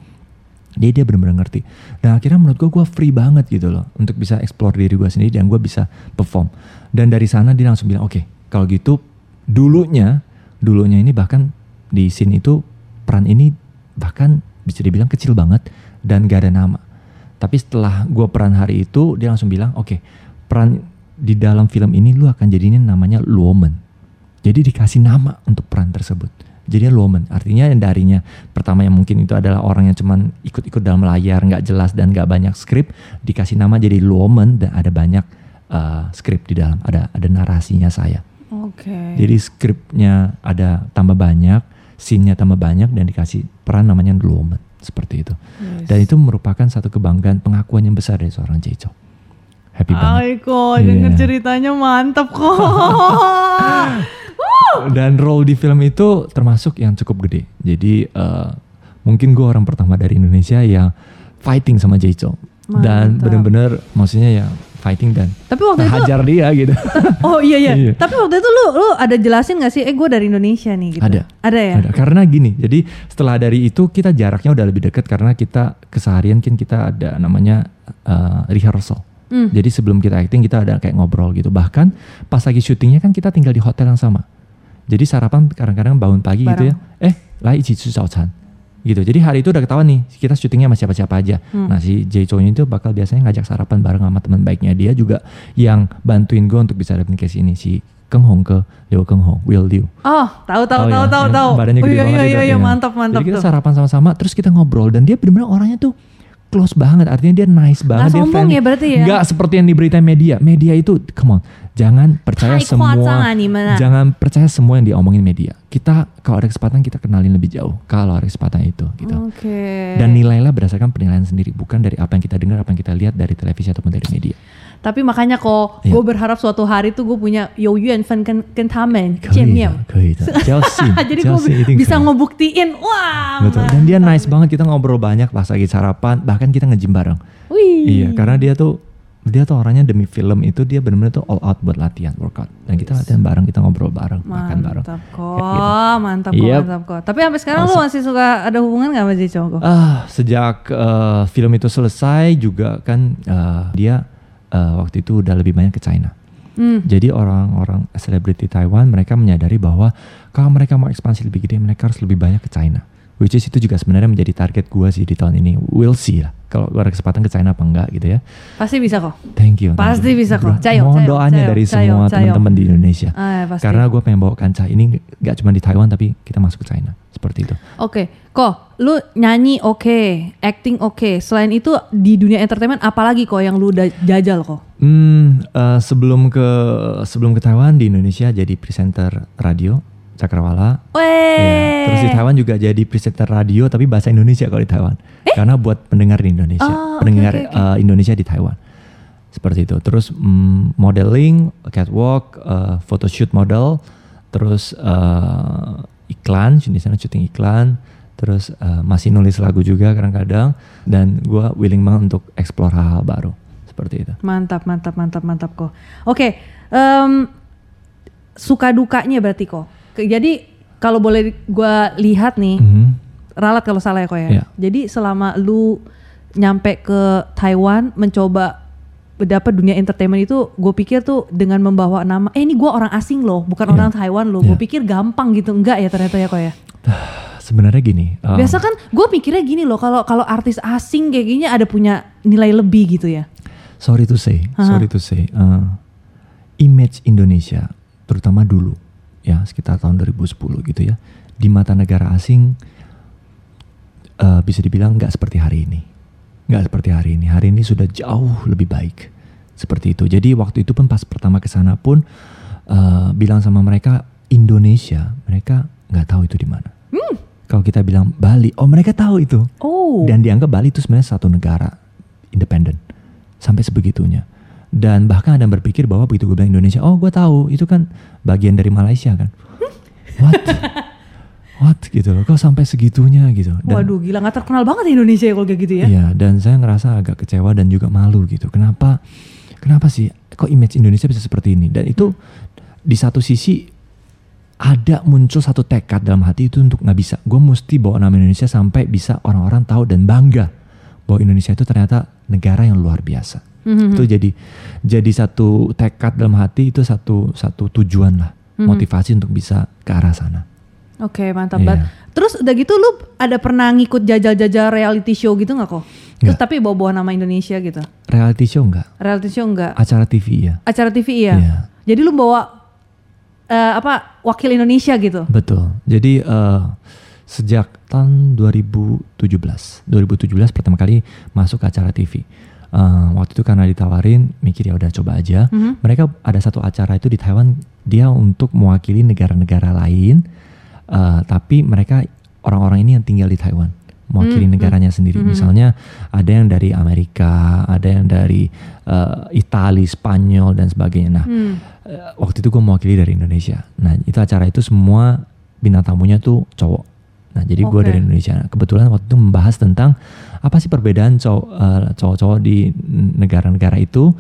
Dia dia benar-benar ngerti. Dan akhirnya menurut gue gue free banget gitu loh untuk bisa explore diri gue sendiri dan gue bisa perform. Dan dari sana dia langsung bilang oke kalau gitu dulunya dulunya ini bahkan di scene itu peran ini bahkan bisa dibilang kecil banget dan gak ada nama. Tapi setelah gue peran hari itu dia langsung bilang oke peran di dalam film ini lu akan jadinya namanya Luomen. Jadi dikasih nama untuk peran tersebut. Jadi Luomen artinya yang darinya pertama yang mungkin itu adalah orang yang cuman ikut-ikut dalam layar nggak jelas dan nggak banyak skrip dikasih nama jadi Luomen dan ada banyak uh, skrip di dalam ada ada narasinya saya. Oke. Jadi skripnya ada tambah banyak, scene-nya tambah banyak dan dikasih peran namanya Luomen seperti itu. Yes. Dan itu merupakan satu kebanggaan pengakuan yang besar dari seorang Jae Chou. Happy banget. Kok, Iya. denger ceritanya mantap kok. Dan role di film itu termasuk yang cukup gede. Jadi eh, mungkin gue orang pertama dari Indonesia yang fighting sama Jae Chou. Dan bener-bener maksudnya ya fighting dan Tapi waktu itu hajar dia gitu. Oh iya iya. Iya. Tapi waktu itu lu lu ada jelasin gak sih? Eh gue dari Indonesia nih gitu. Ada. Ada ya. Ada. Karena gini, jadi setelah dari itu kita jaraknya udah lebih dekat karena kita keseharian kan kita ada namanya eh, rehearsal. Hmm. Jadi sebelum kita acting kita ada kayak ngobrol gitu. Bahkan pas lagi syutingnya kan kita tinggal di hotel yang sama. Jadi sarapan kadang-kadang bangun pagi gitu ya. Eh, lah ichi zaocan. Gitu. Jadi hari itu udah ketahuan nih kita syutingnya sama siapa-siapa aja. Hmm. Nah si Jay Chou itu bakal biasanya ngajak sarapan bareng sama teman baiknya dia juga yang bantuin gue untuk bisa dapetin case ini si Keng Hong ke Liu Keng Hong, Will Liu. Oh, tahu tahu Tahu tahu ya, tahu tahu. Badannya oh, gede iya, banget iya iya iya ya. mantap mantap Jadi kita tuh. sarapan sama-sama terus kita ngobrol dan dia benar-benar orangnya tuh close banget. Artinya dia nice banget, dia sombong friendly. ya berarti ya? Nggak seperti yang diberitain media. Media itu come on, jangan percaya semua jangan percaya semua yang diomongin media kita kalau ada kesempatan kita kenalin lebih jauh kalau ada kesempatan itu gitu. Okay. Dan nilailah berdasarkan penilaian sendiri bukan dari apa yang kita dengar, apa yang kita lihat dari televisi ataupun dari media. Tapi makanya kok yeah. gue berharap suatu hari tuh gue punya Youyuan Fan Kentamen, Jemiam. Jadi gue bisa ngebuktiin, wah. Betul. Dan dia nice banget kita ngobrol banyak pas lagi sarapan, bahkan kita ngejim bareng. Wih. Iya, karena dia tuh dia tuh orangnya demi film itu dia benar-benar tuh all out buat latihan workout. Dan kita latihan bareng, kita ngobrol bareng, makan bareng. Mantap kok, Kayak gitu. mantap kok, Yep. mantap kok. Tapi sampai sekarang lu Awesome. masih suka ada hubungan gak sama Jicho kok? Ah, sejak eh, film itu selesai juga kan eh, dia eh, waktu itu udah lebih banyak ke China. Hmm. Jadi orang-orang selebriti Taiwan mereka menyadari bahwa kalau mereka mau ekspansi lebih gede mereka harus lebih banyak ke China. Which is itu juga sebenarnya menjadi target gua sih di tahun ini. We'll see lah. Kalau ada kesempatan ke China apa enggak gitu ya. Pasti bisa kok. Thank you. thank Pasti you. bisa kok. Cayo, Mohon cayo, doanya cayo, dari cayo, semua teman-teman di Indonesia. Ah, pasti. Karena gue pengen bawa kancah ini nggak cuma di Taiwan tapi kita masuk ke China seperti itu. Oke, kok lu nyanyi oke, acting oke. Selain itu di dunia entertainment apalagi kok yang lu udah jajal kok? Hmm, eh, sebelum ke sebelum ke Taiwan di Indonesia jadi presenter radio Cakrawala. Iya. Terus di Taiwan juga jadi presenter radio tapi bahasa Indonesia kalau di Taiwan. Karena buat pendengar di Indonesia, Eh? Oh, pendengar oke, oke. eh, Indonesia di Taiwan. Seperti itu. Terus mm, modeling, catwalk, eh, photoshoot model, terus eh, iklan, di sana syuting iklan, terus eh, masih nulis lagu juga kadang-kadang dan gua willing banget untuk explore hal-hal baru. Seperti itu. Mantap, mantap, mantap, mantap kok. Oke, em, suka dukanya berarti kok. Ke- Jadi kalau boleh gua lihat nih, Mhm. ralat kalau salah ya kok ya. Iya. Jadi selama lu nyampe ke Taiwan mencoba dapat dunia entertainment itu gue pikir tuh dengan membawa nama eh ini gue orang asing loh bukan Iya. orang Taiwan loh gue Iya. pikir gampang gitu enggak ya ternyata ya kok ya Sebenarnya gini. eh, biasa kan gue pikirnya gini loh kalau kalau artis asing kayak gini ada punya nilai lebih gitu ya sorry to say, Aha. sorry to say, uh, image Indonesia, terutama dulu, ya sekitar tahun 2010 gitu ya, di mata negara asing uh, bisa dibilang nggak seperti hari ini, nggak seperti hari ini. Hari ini sudah jauh lebih baik, seperti itu. Jadi waktu itu pun pas pertama ke sana pun uh, bilang sama mereka Indonesia, mereka nggak tahu itu di mana. Kalau kita bilang Bali, oh mereka tahu itu. oh Dan dianggap Bali itu sebenarnya satu negara independen sampai sebegitunya. Dan bahkan ada yang berpikir bahwa begitu gue bilang Indonesia, oh gue tahu itu kan bagian dari Malaysia kan. What? What gitu loh, kok sampai segitunya gitu. Dan, waduh gila nggak terkenal banget Indonesia ya kalau kayak gitu ya Iya, dan saya ngerasa agak kecewa dan juga malu gitu. Kenapa? Kenapa sih kok image Indonesia bisa seperti ini? Dan itu di satu sisi ada muncul satu tekad dalam hati itu untuk nggak bisa. Gue mesti bawa nama Indonesia sampai bisa orang-orang tahu dan bangga bahwa Indonesia itu ternyata negara yang luar biasa. Mhm. Itu jadi jadi satu tekad dalam hati itu satu satu tujuan lah, Mhm. motivasi untuk bisa ke arah sana. Oke mantap Iya. banget. Terus udah gitu lu ada pernah ngikut jajal-jajal reality show gitu nggak kok? Terus tapi bawa-bawa nama Indonesia gitu. Reality show enggak? Reality show enggak? Acara TV ya? Acara TV iya. Iya. Jadi lu bawa eh, apa wakil Indonesia gitu. Betul. Jadi eh, sejak tahun 2017, 2017 pertama kali masuk ke acara TV. Uh, waktu itu karena ditawarin, mikir ya udah coba aja. Mhm. Mereka ada satu acara itu di Taiwan, dia untuk mewakili negara-negara lain, uh, tapi mereka orang-orang ini yang tinggal di Taiwan, mewakili Hmm, negaranya sendiri. Mhm. Misalnya ada yang dari Amerika, ada yang dari uh, Italia, Spanyol dan sebagainya. Nah, Hmm. eh, waktu itu gue mewakili dari Indonesia. Nah itu acara itu semua bintang tamunya tuh cowok. Nah jadi gue Oke. dari Indonesia. Nah, kebetulan waktu itu membahas tentang apa sih perbedaan cow- eh, cowok-cowok di negara-negara itu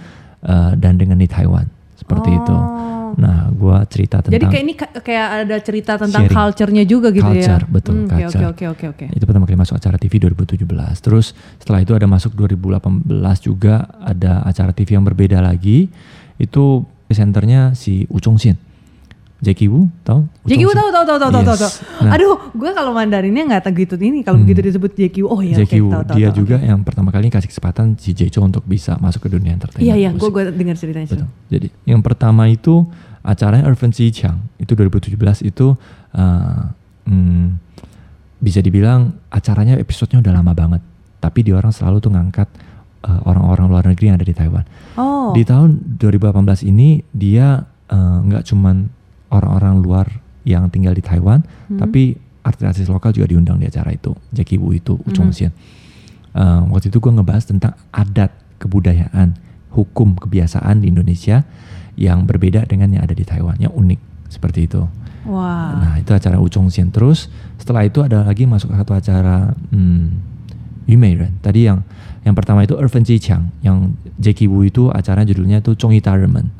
eh, dan dengan di Taiwan seperti itu. Oh. Nah gue cerita tentang Jadi kayak ini ka- kayak ada cerita tentang sharing. culture-nya juga gitu ya. Culture, betul, Hmm, Oke oke culture. oke oke oke. itu pertama kali masuk acara TV 2017. Terus setelah itu ada masuk 2018 juga ada acara TV yang berbeda lagi. Itu presenternya si Uchong Shin. Jackie Wu, tau? Jackie Wu tahu tahu tahu tahu tahu tahu. Yes. Nah. Aduh, gue kalau Mandarinnya nggak tahu gitu ini. Kalau Hmm. begitu disebut Jackie Wu, oh oke Jackie Wu, tahu tahu. dia tahu, juga oke. yang pertama kali kasih kesempatan si Jecho untuk bisa masuk ke dunia entertainment. Iya iya, gue gue dengar ceritanya. Betul. Jadi yang pertama itu acaranya Irvin Si Chang itu 2017 itu uh, hmm, bisa dibilang acaranya episodenya udah lama banget. Tapi dia orang selalu tuh ngangkat uh, orang-orang luar negeri yang ada di Taiwan. Oh. Di tahun 2018 ini dia uh, nggak cuman orang-orang luar yang tinggal di Taiwan, Hmm. tapi artis-artis lokal juga diundang di acara itu. Jackie Wu itu, Hmm. Uchong Xian. Uh, waktu itu gue ngebahas tentang adat, kebudayaan, hukum, kebiasaan di Indonesia yang berbeda dengan yang ada di Taiwan, yang unik seperti itu. Wah. Nah itu acara Uchong Xian terus. Setelah itu ada lagi masuk satu acara hmm, Yu Mei Ren. Tadi yang yang pertama itu Irvin Ji Chang, yang Jackie Wu itu acaranya judulnya itu Chong Yi Remen.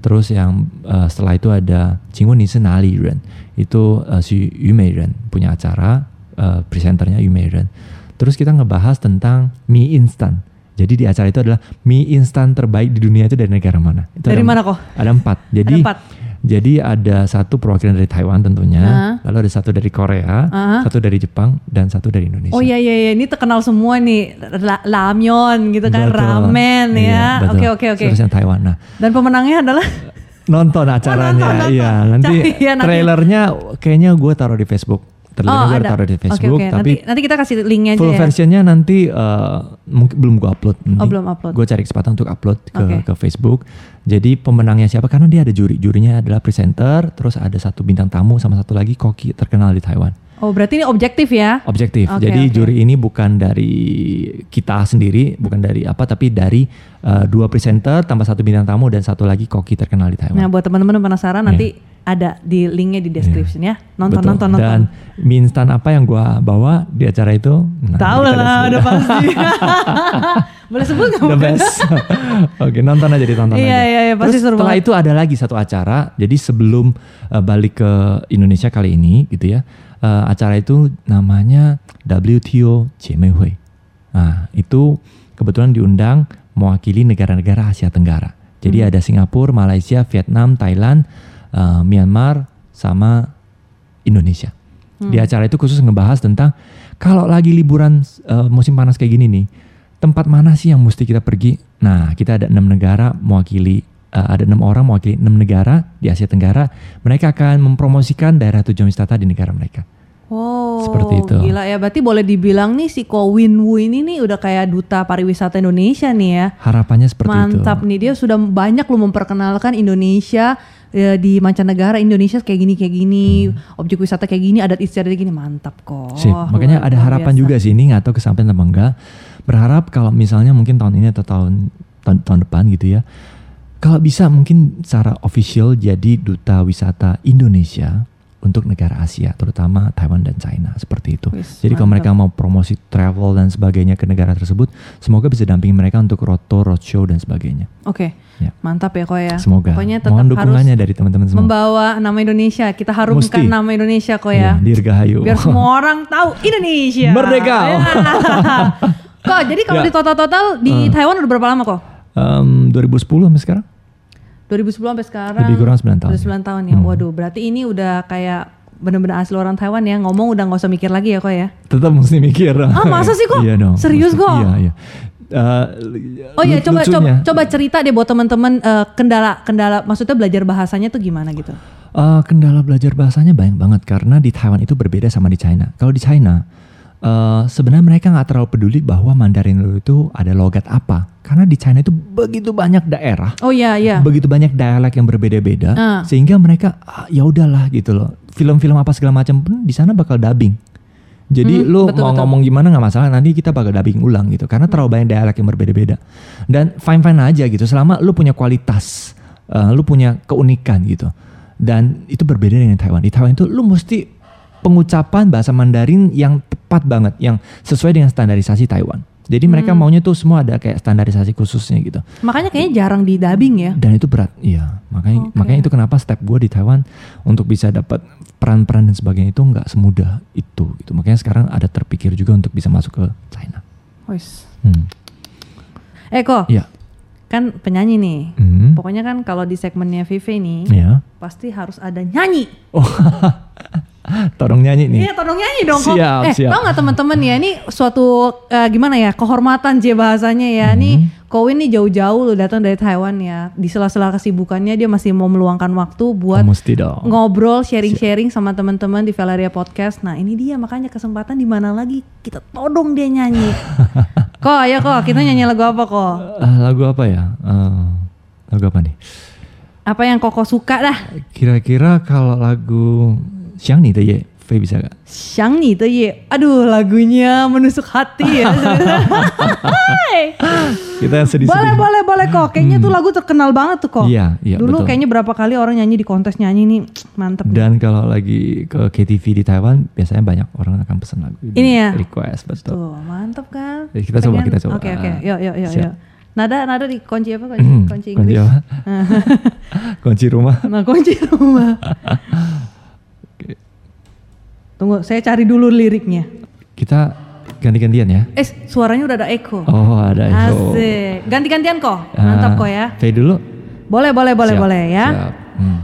Terus yang eh, setelah itu ada Jingwen Ni Shi Nali Ren. Itu eh, si Yu Mei Ren punya acara, eh, presenternya Yu Mei Ren. Terus kita ngebahas tentang mie instan. Jadi di acara itu adalah mie instan terbaik di dunia itu dari negara mana? Itu Dari ada- mana kok? Ada empat. Jadi Ada empat. Jadi ada satu perwakilan dari Taiwan tentunya, Hah? lalu ada satu dari Korea, Hah? satu dari Jepang, dan satu dari Indonesia. Oh iya iya iya, ini terkenal semua nih La- gitu kan, Betul. ramen Iya, ya. Oke oke oke. Terus yang Taiwan. Nah, Dan pemenangnya adalah nonton acaranya, nonton, nonton. iya. Nanti Iya, nanti. trailernya kayaknya gue taruh di Facebook. Trailernya oh gue ada. taruh di Facebook, oke. tapi Nanti nanti kita kasih linknya aja full ya. versionnya nanti eh, mungkin belum gue upload. Oh, belum upload. Gue cari kesempatan untuk upload ke ke Facebook. Jadi pemenangnya siapa? Karena dia ada juri. Jurinya adalah presenter, terus ada satu bintang tamu sama satu lagi koki terkenal di Taiwan. Oh berarti ini objektif ya? objektif. Oke, Jadi oke. juri ini bukan dari kita sendiri, bukan dari apa, tapi dari uh, dua presenter tambah satu bintang tamu dan satu lagi koki terkenal di Nah Taiwan. buat teman-teman penasaran nanti ada di linknya di description ya. Nonton Betul. nonton nonton. Dan mie instan apa yang gua bawa di acara itu? Nah, Tahu lah, udah pasti. Boleh sebut nggak? The best. Oke, nonton aja ditonton Iya, aja. iya, iya, pasti Terus seru setelah banget. itu ada lagi satu acara. Jadi sebelum uh, balik ke Indonesia kali ini gitu ya. uh, acara itu namanya WTO Hui. Nah, itu kebetulan diundang mewakili negara-negara Asia Tenggara. Jadi Hmm. ada Singapura, Malaysia, Vietnam, Thailand, uh, Myanmar sama Indonesia. Di Hmm. acara itu khusus ngebahas tentang kalau lagi liburan uh, musim panas kayak gini nih, tempat mana sih yang mesti kita pergi? Nah, kita ada enam negara mewakili, uh, ada enam orang mewakili enam negara di Asia Tenggara. Mereka akan mempromosikan daerah tujuan wisata di negara mereka. Wow, Seperti itu. Gila ya, berarti boleh dibilang nih si Ko Win Wu ini nih udah kayak duta pariwisata Indonesia nih ya. Harapannya seperti Mantap itu. nih dia sudah banyak lu memperkenalkan Indonesia ya, di mancanegara Indonesia kayak gini kayak gini, objek wisata kayak gini, adat istiadat kayak gini mantap kok. Sip. Makanya Luar- ada harapan biasa. juga sih ini nggak tahu kesampaian apa enggak. Berharap kalau misalnya mungkin tahun ini atau tahun tahun, tahun depan gitu ya. Kalau bisa mungkin secara official jadi duta wisata Indonesia untuk negara Asia, terutama Taiwan dan China seperti itu. Wis, Jadi kalau mantap. mereka mau promosi travel dan sebagainya ke negara tersebut, semoga bisa dampingi mereka untuk road tour, roadshow dan sebagainya. Oke, Ya. mantap ya kok ya. Semoga. Pokoknya tetap Mohon harus dukungannya dari teman-teman semua. membawa nama Indonesia. Kita harumkan Mesti. nama Indonesia kok Iya, ya. Dirgahayu. Biar semua orang tahu Indonesia. Merdeka. Ya. kok jadi kalau Ya. di total-total di Hmm. Taiwan udah berapa lama kok? Em, 2010 sampai sekarang? 2010 sampai sekarang. Lebih kurang 9 tahun. Udah 9 tahun ya. Hmm. Waduh, berarti ini udah kayak bener-bener asli orang Taiwan ya. Ngomong udah nggak usah mikir lagi ya kok ya. Tetap mesti mikir. Ah, masa sih kok? iya dong. Serius kok? Iya, iya. Eh, Oh iya, lu- coba coba coba cerita deh buat teman-teman eh, kendala kendala maksudnya belajar bahasanya tuh gimana gitu. eh, kendala belajar bahasanya banyak banget karena di Taiwan itu berbeda sama di China. Kalau di China uh, sebenarnya mereka nggak terlalu peduli bahwa Mandarin itu ada logat apa. Karena di China itu begitu banyak daerah. Oh iya iya. Begitu banyak dialek yang berbeda-beda Ah. sehingga mereka ah, ya udahlah gitu loh. Film-film apa segala macam pun di sana bakal dubbing. Jadi Hmm, lu betul, mau betul. ngomong gimana nggak masalah nanti kita bakal dubbing ulang gitu karena terlalu banyak dialek yang berbeda-beda. Dan fine-fine aja gitu selama lu punya kualitas, eh, lu punya keunikan gitu. Dan itu berbeda dengan Taiwan. Di Taiwan itu lu mesti pengucapan bahasa Mandarin yang tepat banget, yang sesuai dengan standarisasi Taiwan. Jadi mereka Hmm. maunya tuh semua ada kayak standarisasi khususnya gitu. Makanya kayaknya jarang di dubbing ya. Dan itu berat, iya. Makanya Oke. makanya itu kenapa step gue di Taiwan untuk bisa dapat peran-peran dan sebagainya itu nggak semudah itu gitu. Makanya sekarang ada terpikir juga untuk bisa masuk ke China. Wis. Hmm. Eko, Iya. kan penyanyi nih. Hmm. Pokoknya kan kalau di segmennya Vivi nih, Iya. pasti harus ada nyanyi. Oh. Tolong nyanyi nih. Iya, tolong nyanyi dong kok. Siap, eh, siap. tau nggak teman-teman ya, ini suatu eh, gimana ya, kehormatan je bahasanya ya. Mhm. Nih, Kowin nih jauh-jauh loh datang dari Taiwan ya. Di sela-sela kesibukannya dia masih mau meluangkan waktu buat mesti dong. ngobrol, sharing-sharing sama teman-teman di Valeria Podcast. Nah, ini dia makanya kesempatan di mana lagi kita todong dia nyanyi. kok, ayo kok, kita nyanyi lagu apa kok? Ah, lagu apa ya? Eh, lagu apa nih? Apa yang Koko suka dah? Kira-kira kalau lagu Xiang Ni de Ye, Fei bisa gak? Xiang Ni De Ye. Aduh, lagunya menusuk hati ya. Kita sedih-sedih. boleh, boleh, boleh kok. Kayaknya tuh lagu terkenal banget tuh kok. Iya, iya, Dulu betul. kayaknya berapa kali orang nyanyi di kontes nyanyi nih, mantep. nih. Dan kalau lagi ke KTV di Taiwan, biasanya banyak orang akan pesan lagu. Ini ya? Request, betul. Tuh, mantep kan? Eh, kita coba, kita coba. Oke, oke. Yuk, yuk, yuk, Siap. yuk. Nada, nada di kunci apa? Kunci, Hmm, kunci Inggris. apa? kunci rumah. Nah, kunci rumah. Tunggu, saya cari dulu liriknya. Kita ganti-gantian ya. Eh, suaranya udah ada echo. Oh, ada itu. Asik. Ganti-gantian kok. Ah, Mantap kok ya. Fei dulu. Boleh, boleh, boleh, Siap, boleh ya. Siap. Hmm.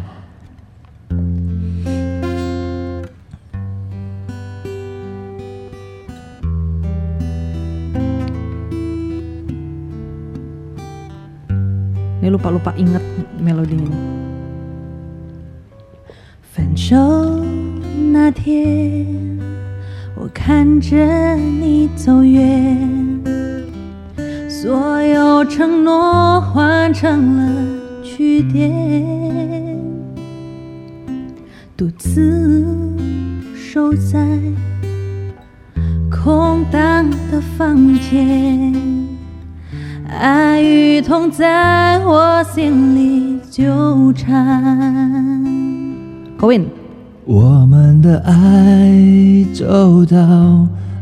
Ini lupa-lupa inget melodinya. 分手那天，我看着你走远，所有承诺换成了句点，独自守在空荡的房间。爱与痛在我心里纠缠。口音，我们的爱走到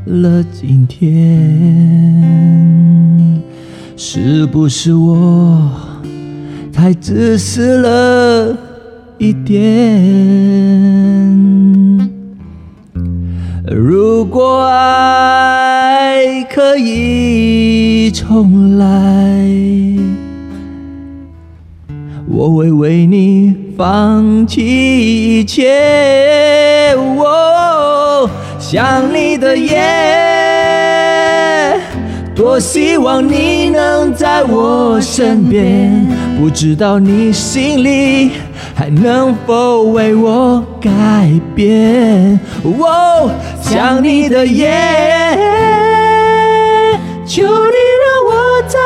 了今天，是不是我太自私了一点？如果爱可以重来，我会为你放弃一切。哦，想你的夜，多希望你能在我身边。不知道你心里还能否为我改变？哦，想你的夜，求你让我再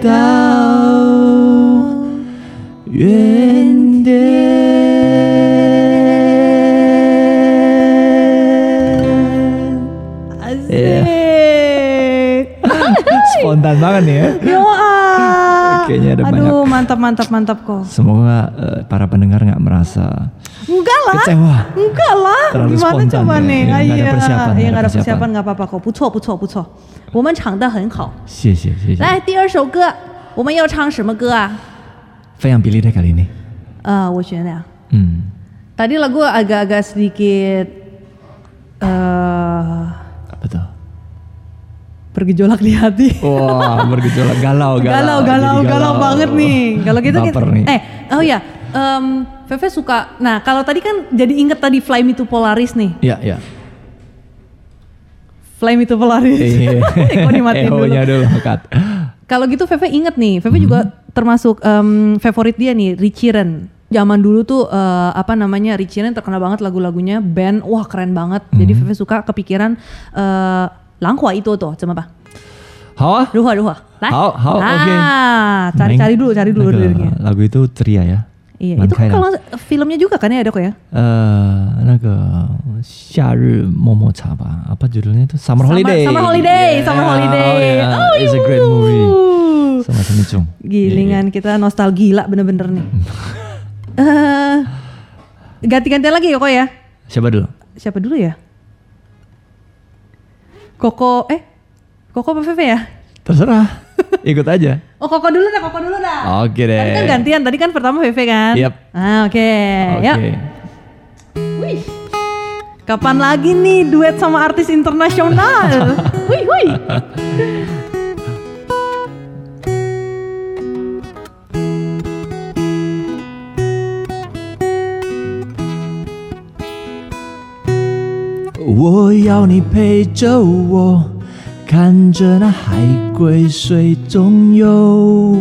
kita. mantap mantap mantap kok. Semoga eh, para pendengar nggak merasa Enggak lah. kecewa. Enggak lah. Terlalu Gimana spontan coba ya. nih? Ya, Ah, nggak ada iya. persiapan, Iya, nggak nggak ada ada persiapan persiapan. nggak apa-apa kok. 不错不错不错。我们唱得很好。谢谢谢谢。来，第二首歌，我们要唱什么歌啊？ Faye yang pilih deh kali ini. 呃，我选俩。 Hmm. Tadi lagu agak-agak sedikit eh Apa tuh? Bergejolak di hati. Wah, bergejolak galau, galau. galau, galau, Jadi galau banget nih. Kalau gitu kita, nih. eh, oh ya, em Feve suka. Nah, kalau tadi kan jadi inget tadi Fly Me to Polaris nih. Iya, iya. Fly Me to Polaris. Iya. Kok dimatiin dulu. Eho-nya dulu, cut. Kalau gitu Feve inget nih, Feve juga Hmm. termasuk em, favorit dia nih, Richie Ren. zaman dulu tuh uh, apa namanya Richie Ren terkenal banget lagu-lagunya band wah keren banget jadi Mhm. Fefe suka kepikiran uh, Langhua itu tuh cuma apa 好啊， Ruha Ruha Lah. Hao, hao, ah, oke. cari-cari dulu cari dulu Naga- liriknya lagu itu ceria ya. iya Man itu kan Kai kalau filmnya juga kan ya dok ya 呃，那个夏日么么茶吧，apa judulnya itu Summer Summer- Holiday. Summer Holiday, Summer Holiday. Oh, yeah. Oh, It's a great yuhu. movie. Sama Semi Chung. Gilingan kita nostalgia bener-bener nih. Eh, ganti-gantian lagi ya kok ya? Siapa dulu? Siapa dulu ya? Koko, eh, Koko apa Fefe ya? Terserah. Ikut aja. Oh Koko dulu dah, Koko dulu dah. Oke deh. Tadi kan gantian, tadi kan pertama Fefe kan? Yap. Ah oke, Oke. ya. Wih. Kapan lagi nih duet sama artis internasional? Wih, wih. "我要你陪着我，看着那海龟水中游，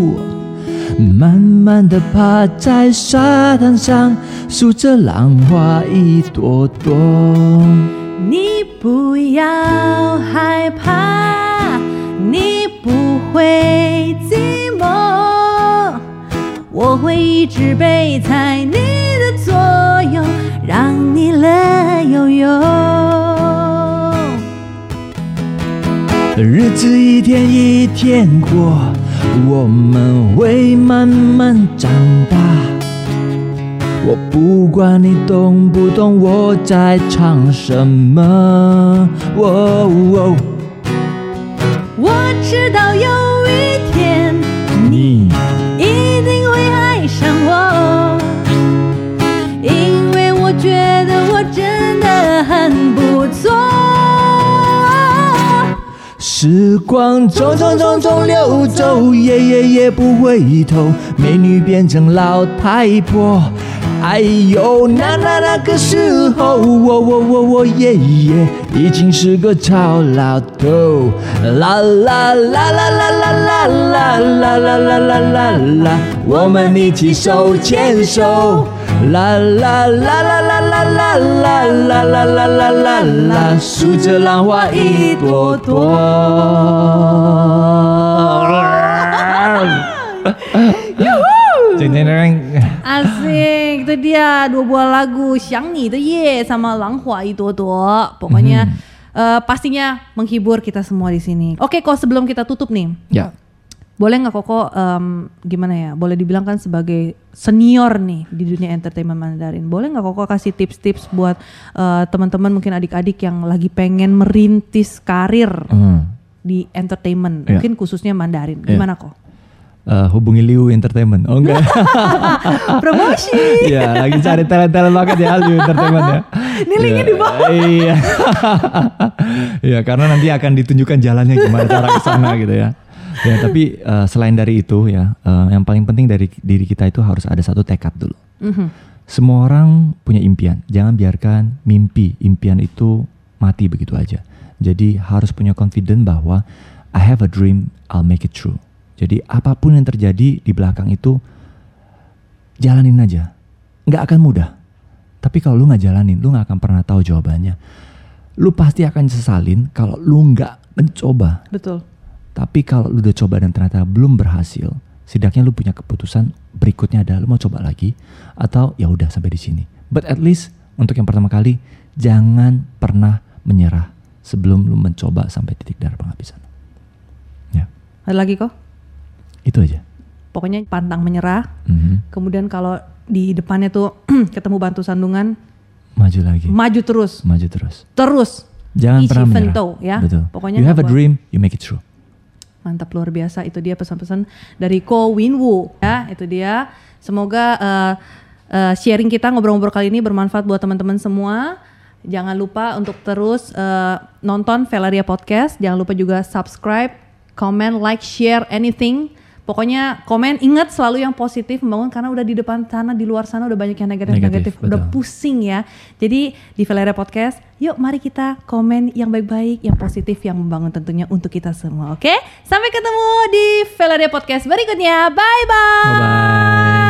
慢慢的趴在沙滩上，数着浪花一朵朵。你不要害怕，你不会寂寞，我会一直陪在你的左右，让你乐悠悠。日子一天一天过，我们会慢慢长大。我不管你懂不懂我在唱什么，哦哦，我知道有一天时光匆匆匆匆流走，夜夜夜不回头，美女变成老太婆。哎呦，那那那个时候，我我我我爷爷已经是个超老头。啦啦啦啦啦啦啦啦啦啦啦啦啦啦，我们一起手牵手。啦啦啦啦啦啦啦啦啦啦啦啦啦啦，数着浪花一朵朵。Jeng jeng jeng. Asik, itu dia dua buah lagu Xiang Ni de Ye sama Lang Hua Itu Pokoknya eh, pastinya menghibur kita semua di sini. Oke, kok sebelum kita tutup nih, Ya, boleh nggak Koko em, gimana ya? Boleh dibilang kan sebagai senior nih di dunia entertainment Mandarin. Boleh nggak Koko kasih tips-tips buat eh, teman-teman mungkin adik-adik yang lagi pengen merintis karir Hmm. di entertainment, Iya. mungkin khususnya Mandarin. Iya. Gimana kok? Eh, hubungi Liu Entertainment. Oh enggak. Promosi. Iya, lagi cari talent-talent banget ya Liu Entertainment ya. Ini linknya Iya, di bawah. Iya. Iya, karena nanti akan ditunjukkan jalannya gimana cara ke sana gitu ya. Ya, tapi eh, selain dari itu ya, eh, yang paling penting dari diri kita itu harus ada satu tekad dulu. Mhm. Semua orang punya impian. Jangan biarkan mimpi, impian itu mati begitu aja. Jadi harus punya confident bahwa I have a dream, I'll make it true. Jadi apa pun yang terjadi di belakang itu jalanin aja. Nggak akan mudah. Tapi kalau lu nggak jalanin, lu nggak akan pernah tahu jawabannya. Lu pasti akan sesalin kalau lu nggak mencoba. Betul. Tapi kalau lu udah coba dan ternyata belum berhasil, setidaknya lu punya keputusan berikutnya adalah lu mau coba lagi atau ya udah sampai di sini. But at least untuk yang pertama kali jangan pernah menyerah sebelum lu mencoba sampai titik darah penghabisan. Ya, Ada lagi kok? itu aja. Pokoknya pantang menyerah. Mhm. Kemudian kalau di depannya tuh ketemu bantu sandungan, Maju lagi, maju terus, maju terus. terus. Jangan Isi pernah menyerah. vento, ya. Betul. Pokoknya you have a dream, you make it true. Mantap luar biasa. Itu dia pesan-pesan dari Ko Winwu. Ya, itu dia. Semoga eh, eh, sharing kita ngobrol-ngobrol kali ini bermanfaat buat teman-teman semua. Jangan lupa untuk terus eh, nonton Valeria Podcast. Jangan lupa juga subscribe, comment, like, share, anything. Pokoknya komen, ingat selalu yang positif membangun karena udah di depan sana, di luar sana udah banyak yang negatif-negatif, Negatif, udah betul. pusing ya. Jadi di Valeria Podcast, yuk mari kita komen yang baik-baik, yang positif, yang membangun tentunya untuk kita semua. Oke, sampai ketemu di Valeria Podcast berikutnya. Bye bye. Bye bye.